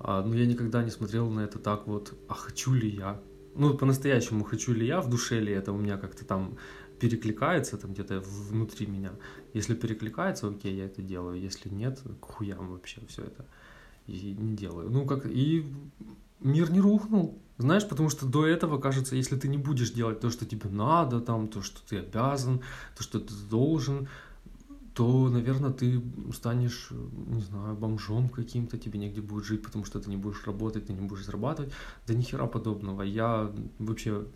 а, но я никогда не смотрел на это так вот, а хочу ли я? Ну, по-настоящему хочу ли я, в душе ли это у меня как-то там перекликается там где-то внутри меня. Если перекликается, окей, я это делаю. Если нет, к хуям вообще все это и не делаю. Ну, как и мир не рухнул. Знаешь, потому что до этого, кажется, если ты не будешь делать то, что тебе надо, там, то, что ты обязан, то, что ты должен, то, наверное, ты станешь, не знаю, бомжом каким-то, тебе негде будет жить, потому что ты не будешь работать, ты не будешь зарабатывать. Да ни хера подобного. Я вообще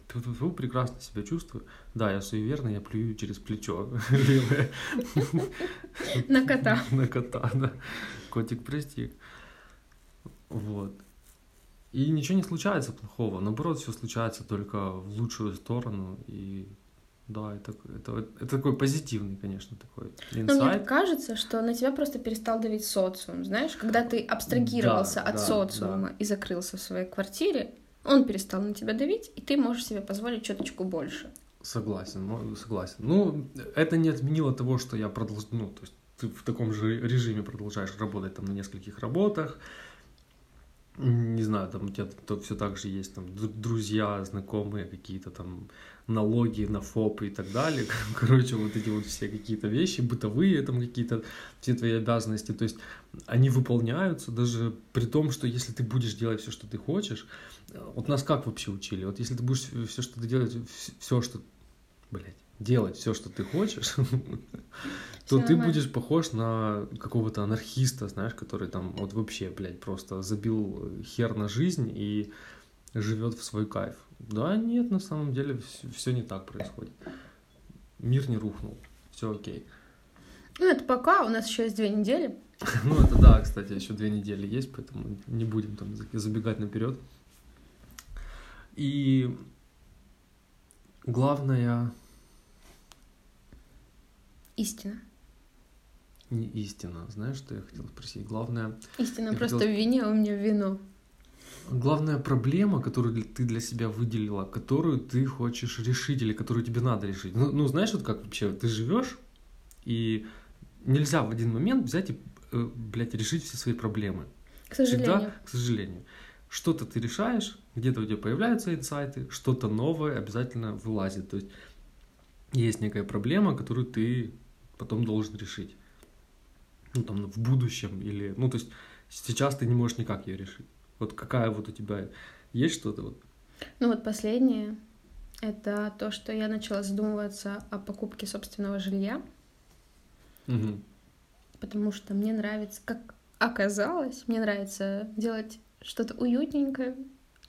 прекрасно себя чувствую. Да, я суеверный, я плюю через плечо На кота. На кота, да. Котик, прости. Вот. И ничего не случается плохого, наоборот, все случается только в лучшую сторону. И да, это, это, это такой позитивный, конечно, такой инсайт. Но мне кажется, что на тебя просто перестал давить социум, знаешь, когда ты абстрагировался да, от да, социума да. и закрылся в своей квартире, он перестал на тебя давить, и ты можешь себе позволить чуточку больше. Согласен, согласен. Ну, это не отменило того, что я продолжу, ну, то есть ты в таком же режиме продолжаешь работать там на нескольких работах, не знаю, там у тебя то все так же есть там друзья, знакомые, какие-то там налоги на ФОП и так далее. Короче, вот эти вот все какие-то вещи, бытовые там какие-то, все твои обязанности, то есть они выполняются даже при том, что если ты будешь делать все, что ты хочешь, вот нас как вообще учили? Вот если ты будешь все, что ты делаешь, все, что, блядь, делать все, что ты хочешь, то ты будешь похож на какого-то анархиста, знаешь, который там вот вообще, блядь, просто забил хер на жизнь и живет в свой кайф. Да, нет, на самом деле все не так происходит. Мир не рухнул, все окей. Ну, это пока, у нас еще есть две недели. Ну, это да, кстати, еще две недели есть, поэтому не будем там забегать наперед. И главное, Истина. Не истина. Знаешь, что я хотел спросить? Главное... Истина просто хотел... в вине, а у меня вино. Главная проблема, которую ты для себя выделила, которую ты хочешь решить или которую тебе надо решить. Ну, ну знаешь, вот как вообще ты живешь, и нельзя в один момент взять и, э, блядь, решить все свои проблемы. К сожалению. Всегда, к сожалению. Что-то ты решаешь, где-то у тебя появляются инсайты, что-то новое обязательно вылазит. То есть есть некая проблема, которую ты потом должен решить. Ну, там, в будущем или... Ну, то есть сейчас ты не можешь никак ее решить. Вот какая вот у тебя... Есть что-то вот? Ну, вот последнее — это то, что я начала задумываться о покупке собственного жилья. Угу. Потому что мне нравится, как оказалось, мне нравится делать что-то уютненькое,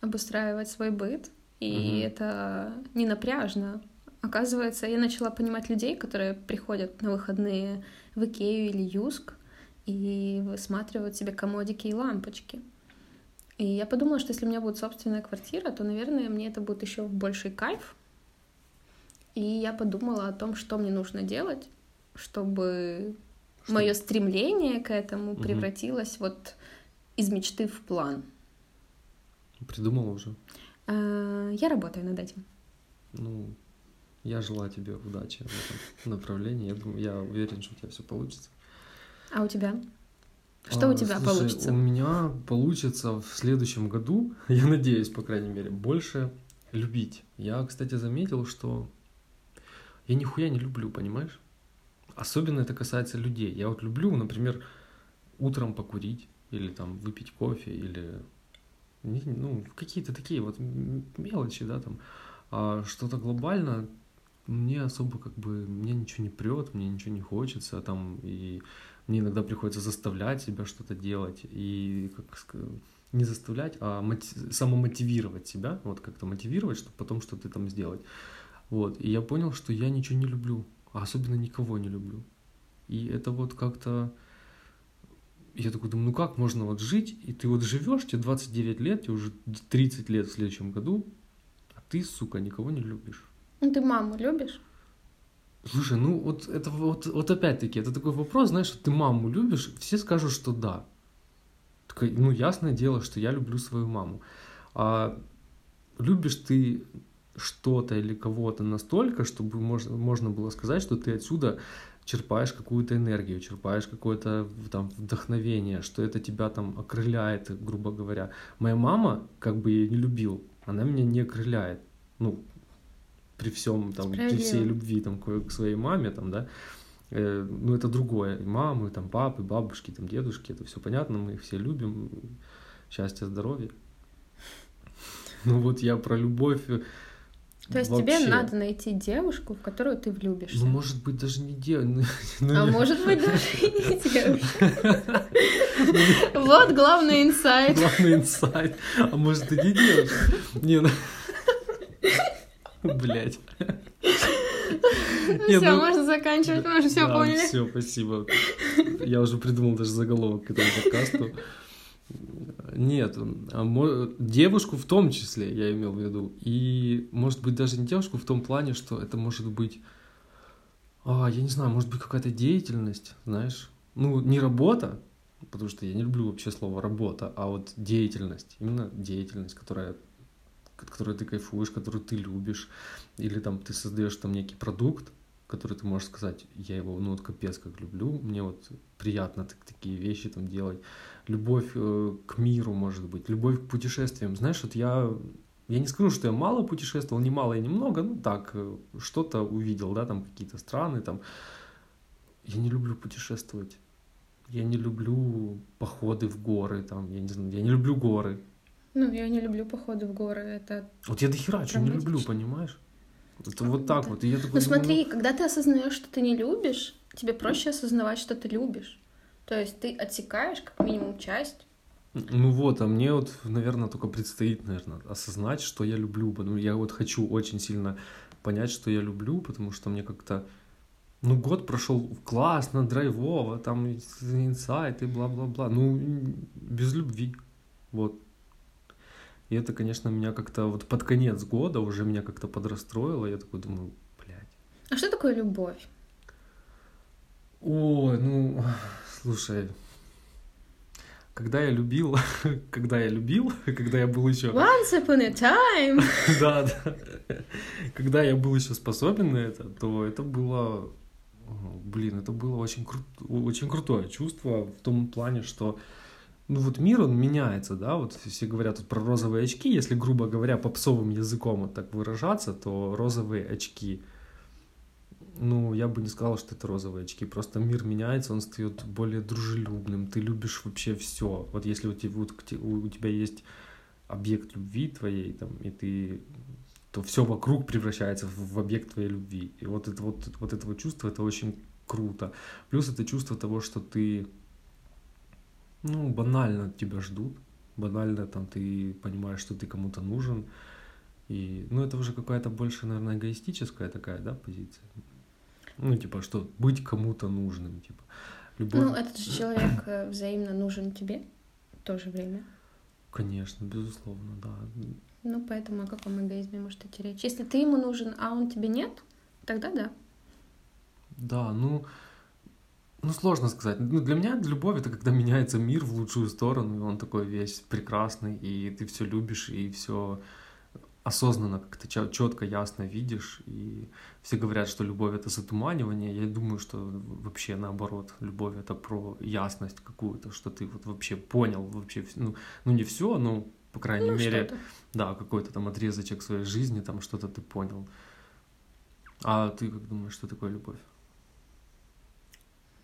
обустраивать свой быт. И угу. это не напряжно. Оказывается, я начала понимать людей, которые приходят на выходные в Икею или Юск и высматривают себе комодики и лампочки. И я подумала, что если у меня будет собственная квартира, то, наверное, мне это будет еще больший кайф. И я подумала о том, что мне нужно делать, чтобы что? мое стремление к этому угу. превратилось вот из мечты в план. Придумала уже? А, я работаю над этим. Ну, я желаю тебе удачи в этом направлении. Я думаю, я уверен, что у тебя все получится. А у тебя? Что а, у тебя слушай, получится? У меня получится в следующем году, я надеюсь, по крайней мере, больше любить. Я, кстати, заметил, что я нихуя не люблю, понимаешь? Особенно это касается людей. Я вот люблю, например, утром покурить или там выпить кофе или ну какие-то такие вот мелочи, да, там а что-то глобально мне особо как бы, мне ничего не прет, мне ничего не хочется, там, и мне иногда приходится заставлять себя что-то делать, и как сказать, не заставлять, а мотив, самомотивировать себя, вот как-то мотивировать, чтобы потом что-то там сделать. Вот, и я понял, что я ничего не люблю, а особенно никого не люблю. И это вот как-то... Я такой думаю, ну как можно вот жить, и ты вот живешь, тебе 29 лет, тебе уже 30 лет в следующем году, а ты, сука, никого не любишь. Ну, ты маму любишь? Слушай, ну вот это вот, вот опять-таки, это такой вопрос, знаешь, ты маму любишь, все скажут, что да. Такое, ну, ясное дело, что я люблю свою маму. А любишь ты что-то или кого-то настолько, чтобы можно, можно было сказать, что ты отсюда черпаешь какую-то энергию, черпаешь какое-то там вдохновение, что это тебя там окрыляет, грубо говоря. Моя мама, как бы я не любил, она меня не окрыляет. Ну, при всем там, при всей любви там к своей маме, там, да, э, ну это другое. И мамы, там, папы, бабушки, там, дедушки, это все понятно, мы их все любим. Счастья, здоровья. Ну вот я про любовь то есть Вообще. тебе надо найти девушку, в которую ты влюбишься. Ну, может быть, даже не девушка. Ну, а может быть, даже и не девушка. Вот главный инсайт. Главный инсайт. А может, и не девушка. Не, ну... Блять. Все, ну... можно заканчивать, мы уже все да, поняли. Все, спасибо. Я уже придумал даже заголовок к этому подкасту. Нет, а девушку в том числе, я имел в виду. И, может быть, даже не девушку в том плане, что это может быть, а, я не знаю, может быть, какая-то деятельность, знаешь. Ну, не работа, потому что я не люблю вообще слово работа, а вот деятельность. Именно деятельность, которая от которой ты кайфуешь, которую ты любишь, или там ты создаешь там некий продукт, который ты можешь сказать, я его, ну, вот капец как люблю, мне вот приятно так, такие вещи там делать любовь э, к миру, может быть, любовь к путешествиям. Знаешь, вот я, я не скажу, что я мало путешествовал, не мало и немного, ну так, э, что-то увидел, да, там какие-то страны, там. Я не люблю путешествовать. Я не люблю походы в горы, там, я не знаю, я не люблю горы. Ну, я не люблю походы в горы, это... Вот я дохера что не люблю, понимаешь? Это вот так вот. И я такой ну смотри, когда ты осознаешь, что ты не любишь, тебе проще осознавать, что ты любишь. То есть ты отсекаешь как минимум часть. Ну вот, а мне вот, наверное, только предстоит, наверное, осознать, что я люблю. Потому я вот хочу очень сильно понять, что я люблю, потому что мне как-то... Ну, год прошел классно, драйвово, там инсайты, бла-бла-бла. Ну, без любви. Вот. И это, конечно, меня как-то вот под конец года уже меня как-то подрастроило. Я такой думаю, блядь. А что такое любовь? Ой, ну, Слушай, когда я любил, когда я любил, когда я был еще... Once upon a time! да, да. Когда я был еще способен на это, то это было... Блин, это было очень, кру... очень крутое чувство в том плане, что ну вот мир, он меняется, да, вот все говорят тут про розовые очки, если, грубо говоря, попсовым языком вот так выражаться, то розовые очки — ну, я бы не сказал, что это розовые очки. Просто мир меняется, он стает более дружелюбным. Ты любишь вообще все. Вот если у тебя, у тебя есть объект любви твоей, там, и ты то все вокруг превращается в объект твоей любви. И вот это вот, вот этого чувства, это очень круто. Плюс это чувство того, что ты, ну, банально тебя ждут, банально там ты понимаешь, что ты кому-то нужен. И, ну, это уже какая-то больше, наверное, эгоистическая такая, да, позиция. Ну, типа, что быть кому-то нужным, типа. Любовь... Ну, этот же человек э, взаимно нужен тебе в то же время. Конечно, безусловно, да. Ну, поэтому о каком эгоизме может идти речь? Если ты ему нужен, а он тебе нет, тогда да. Да, ну, ну, сложно сказать. Ну, для меня любовь это когда меняется мир в лучшую сторону, и он такой весь прекрасный, и ты все любишь, и все осознанно как-то четко, ясно видишь, и все говорят, что любовь это затуманивание. Я думаю, что вообще наоборот, любовь это про ясность какую-то, что ты вот вообще понял вообще, ну, ну не все, но по крайней ну, мере, да, какой-то там отрезочек своей жизни, там что-то ты понял. А ты как думаешь, что такое любовь?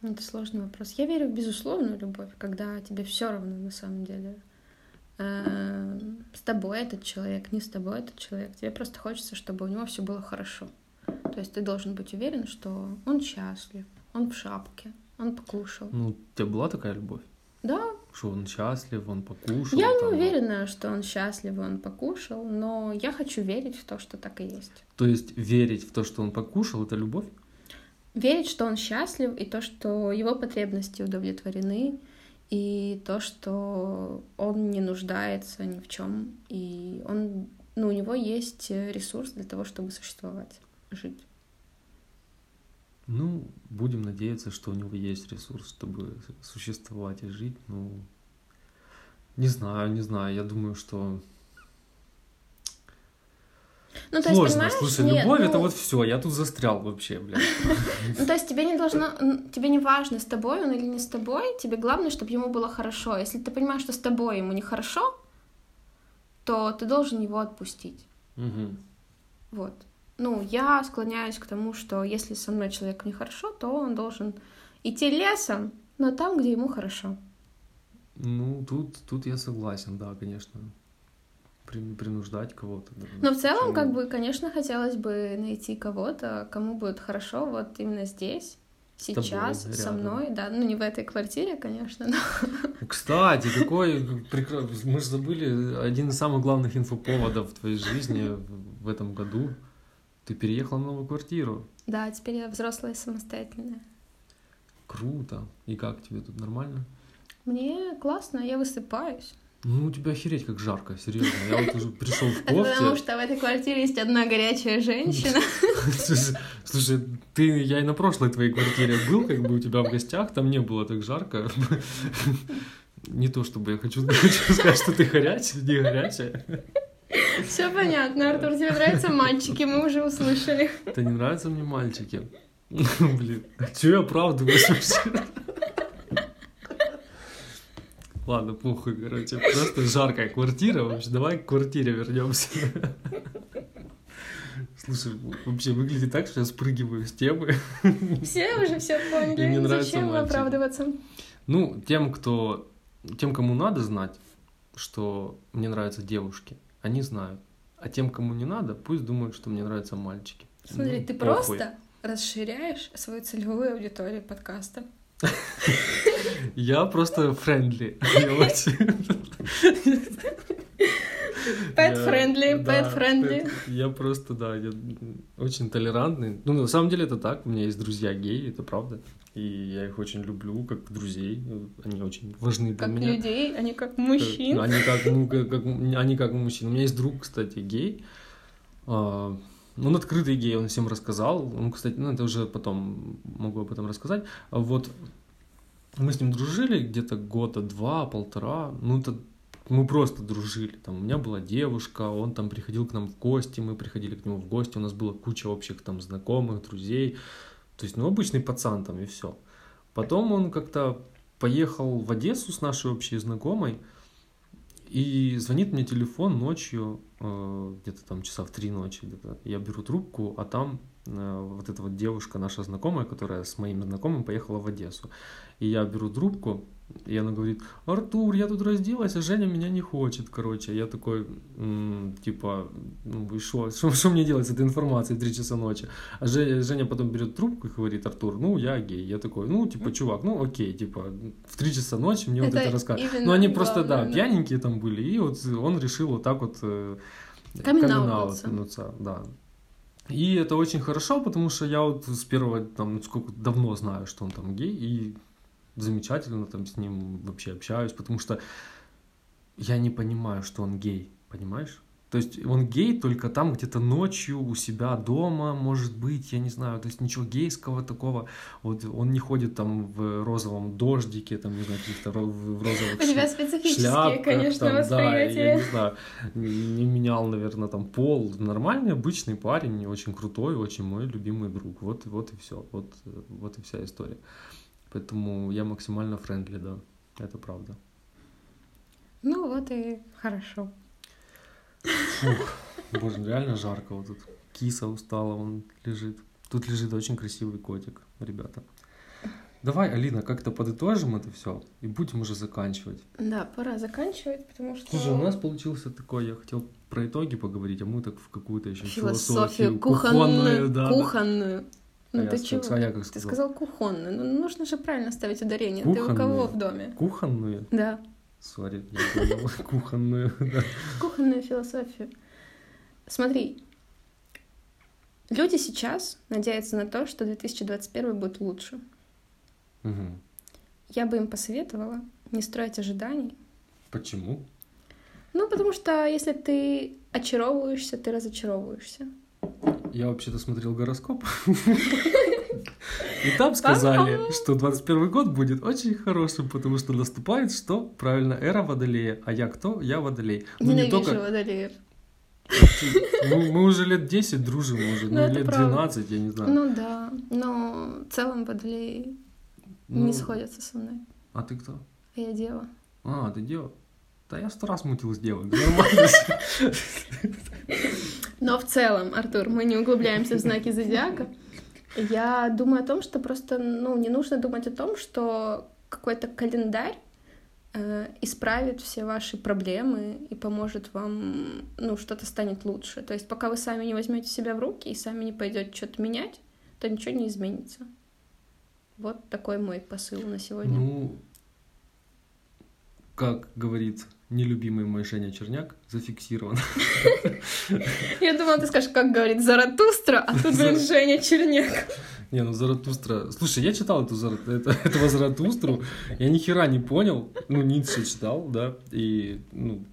Это сложный вопрос. Я верю в безусловную любовь, когда тебе все равно на самом деле э, с тобой этот человек, не с тобой этот человек. Тебе просто хочется, чтобы у него все было хорошо. То есть ты должен быть уверен, что он счастлив, он в шапке, он покушал. Ну, у тебя была такая любовь? Да. Что он счастлив, он покушал? Я там... не уверена, что он счастлив, он покушал, но я хочу верить в то, что так и есть. То есть верить в то, что он покушал, это любовь? Верить, что он счастлив, и то, что его потребности удовлетворены, и то, что он не нуждается ни в чем, и он, ну, у него есть ресурс для того, чтобы существовать, жить. Ну, будем надеяться, что у него есть ресурс, чтобы существовать и жить. Ну, не знаю, не знаю. Я думаю, что ну, то Сложно, есть, слушай, Нет, любовь ну... это вот все, я тут застрял вообще, блядь. Ну, то есть тебе не должно, тебе не важно, с тобой он или не с тобой, тебе главное, чтобы ему было хорошо. Если ты понимаешь, что с тобой ему нехорошо, то ты должен его отпустить. Угу. Вот. ну, я склоняюсь к тому, что если со мной человек нехорошо, то он должен идти лесом, но там, где ему хорошо. Ну, тут, тут я согласен, да, конечно. При, принуждать кого-то. Но в целом, как бы, конечно, хотелось бы найти кого-то, кому будет хорошо вот именно здесь сейчас тобой, со мной, да, ну не в этой квартире, конечно. Но... Кстати, какой прекрасный, мы же забыли один из самых главных инфоповодов в твоей жизни в этом году. Ты переехала в новую квартиру. Да, теперь я взрослая самостоятельная. Круто. И как тебе тут нормально? Мне классно, я высыпаюсь. Ну, у тебя охереть как жарко, серьезно. Я вот уже пришел в кофте. Потому что в этой квартире есть одна горячая женщина. Слушай, ты, я и на прошлой твоей квартире был, как бы у тебя в гостях, там не было так жарко. Не то чтобы я хочу, хочу сказать, что ты горячая, не горячая. Все понятно, Артур, тебе нравятся мальчики, мы уже услышали. Это не нравятся мне мальчики. Блин, а что я оправдываюсь вообще? Ладно, похуй, короче. Просто жаркая квартира. Вообще, давай к квартире вернемся. Слушай, вообще выглядит так, что я спрыгиваю с темы. Все уже все поняли. И не нравится Зачем мальчик. оправдываться? Ну, тем, кто... Тем, кому надо знать, что мне нравятся девушки, они знают. А тем, кому не надо, пусть думают, что мне нравятся мальчики. Смотри, ну, ты похуй. просто расширяешь свою целевую аудиторию подкаста. Я просто френдли. Pet friendly, pet friendly. Я просто, да, я очень толерантный. Ну, на самом деле это так. У меня есть друзья геи, это правда. И я их очень люблю, как друзей. Они очень важны для как меня. Как людей, они как мужчин. Они как, ну, как, как, они как мужчин. У меня есть друг, кстати, гей. А, он открытый гей, он всем рассказал. Он, кстати, ну, это уже потом могу об этом рассказать. А вот мы с ним дружили где-то года два, полтора. Ну, это мы просто дружили. Там у меня была девушка, он там приходил к нам в гости, мы приходили к нему в гости, у нас была куча общих там знакомых, друзей. То есть, ну, обычный пацан там и все. Потом он как-то поехал в Одессу с нашей общей знакомой, и звонит мне телефон ночью, э, где-то там часа в три ночи где-то. Я беру трубку, а там э, вот эта вот девушка, наша знакомая, которая с моим знакомым поехала в Одессу. И я беру трубку, и она говорит, Артур, я тут разделась, а Женя меня не хочет, короче. Я такой, м-м, типа, ну и что, что мне делать с этой информацией в 3 часа ночи? А Женя, Женя потом берет трубку и говорит, Артур, ну я гей. Я такой, ну типа, чувак, ну окей, типа, в 3 часа ночи мне это вот это рассказывают. Ну они просто, да, да, пьяненькие там были, и вот он решил вот так вот э, камин-аутнуться. Да. И это очень хорошо, потому что я вот с первого, там, сколько давно знаю, что он там гей, и замечательно там с ним вообще общаюсь, потому что я не понимаю, что он гей, понимаешь? То есть он гей только там где-то ночью у себя дома, может быть, я не знаю, то есть ничего гейского такого. Вот он не ходит там в розовом дождике, там, не знаю, каких-то в розовых У тебя специфические, шляпках, конечно, там, восприятия. Да, я не знаю, не менял, наверное, там пол. Нормальный, обычный парень, очень крутой, очень мой любимый друг. Вот, вот и все, вот, вот и вся история. Поэтому я максимально френдли, да, это правда. Ну вот и хорошо. Фух, боже, реально жарко вот тут. Киса устала, он лежит. Тут лежит очень красивый котик, ребята. Давай, Алина, как-то подытожим это все и будем уже заканчивать. Да, пора заканчивать, потому что... Слушай, у нас получился такой, я хотел про итоги поговорить, а мы так в какую-то еще философию, философию кухонную, кухонную, да, кухонную. Ну, а ты чего? Я как сказал? Ты сказал кухонную. Ну, нужно же правильно ставить ударение. Кухонную. Ты у кого в доме? Кухонную? Да. Сори, я понял. Кухонную. Кухонную философию. Смотри, люди сейчас надеются на то, что 2021 будет лучше. Угу. Я бы им посоветовала не строить ожиданий. Почему? Ну, потому что если ты очаровываешься, ты разочаровываешься. Я вообще-то смотрел гороскоп. И там сказали, что 21 год будет очень хорошим, потому что наступает, что? Правильно, эра Водолея. А я кто? Я Водолей. Ну, не только... Водолеев. Мы, мы уже лет 10 дружим уже, ну, ну лет правда. 12, я не знаю. Ну да, но в целом Водолеи ну, не сходятся со мной. А ты кто? А я дева. А, ты дева? Да я сто раз мутил сделаю, нормально. Но в целом, Артур, мы не углубляемся в знаки зодиака. Я думаю о том, что просто, ну, не нужно думать о том, что какой-то календарь э, исправит все ваши проблемы и поможет вам, ну, что-то станет лучше. То есть пока вы сами не возьмете себя в руки и сами не пойдете что-то менять, то ничего не изменится. Вот такой мой посыл на сегодня. Ну, как говорит нелюбимый мой Женя Черняк, зафиксирован. Я думала, ты скажешь, как говорит Заратустра, а тут говорит Женя Черняк. Не, ну Заратустра... Слушай, я читал эту, это, этого Заратустру, я ни хера не понял, ну, Ницше читал, да, и, ну,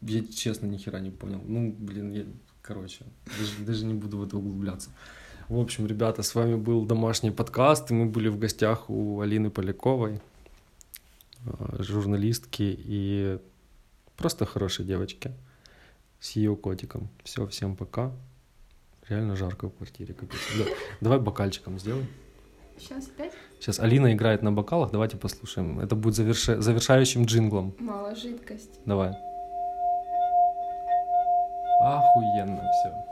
я честно ни хера не понял. Ну, блин, я... короче, даже, даже не буду в это углубляться. В общем, ребята, с вами был домашний подкаст, и мы были в гостях у Алины Поляковой, э, журналистки и просто хорошей девочки с ее котиком. Все, всем пока. Реально жарко в квартире, капец. Да. Давай бокальчиком сделай. Сейчас опять? Сейчас Алина играет на бокалах, давайте послушаем. Это будет заверш... завершающим джинглом. Мало жидкость. Давай. Охуенно все.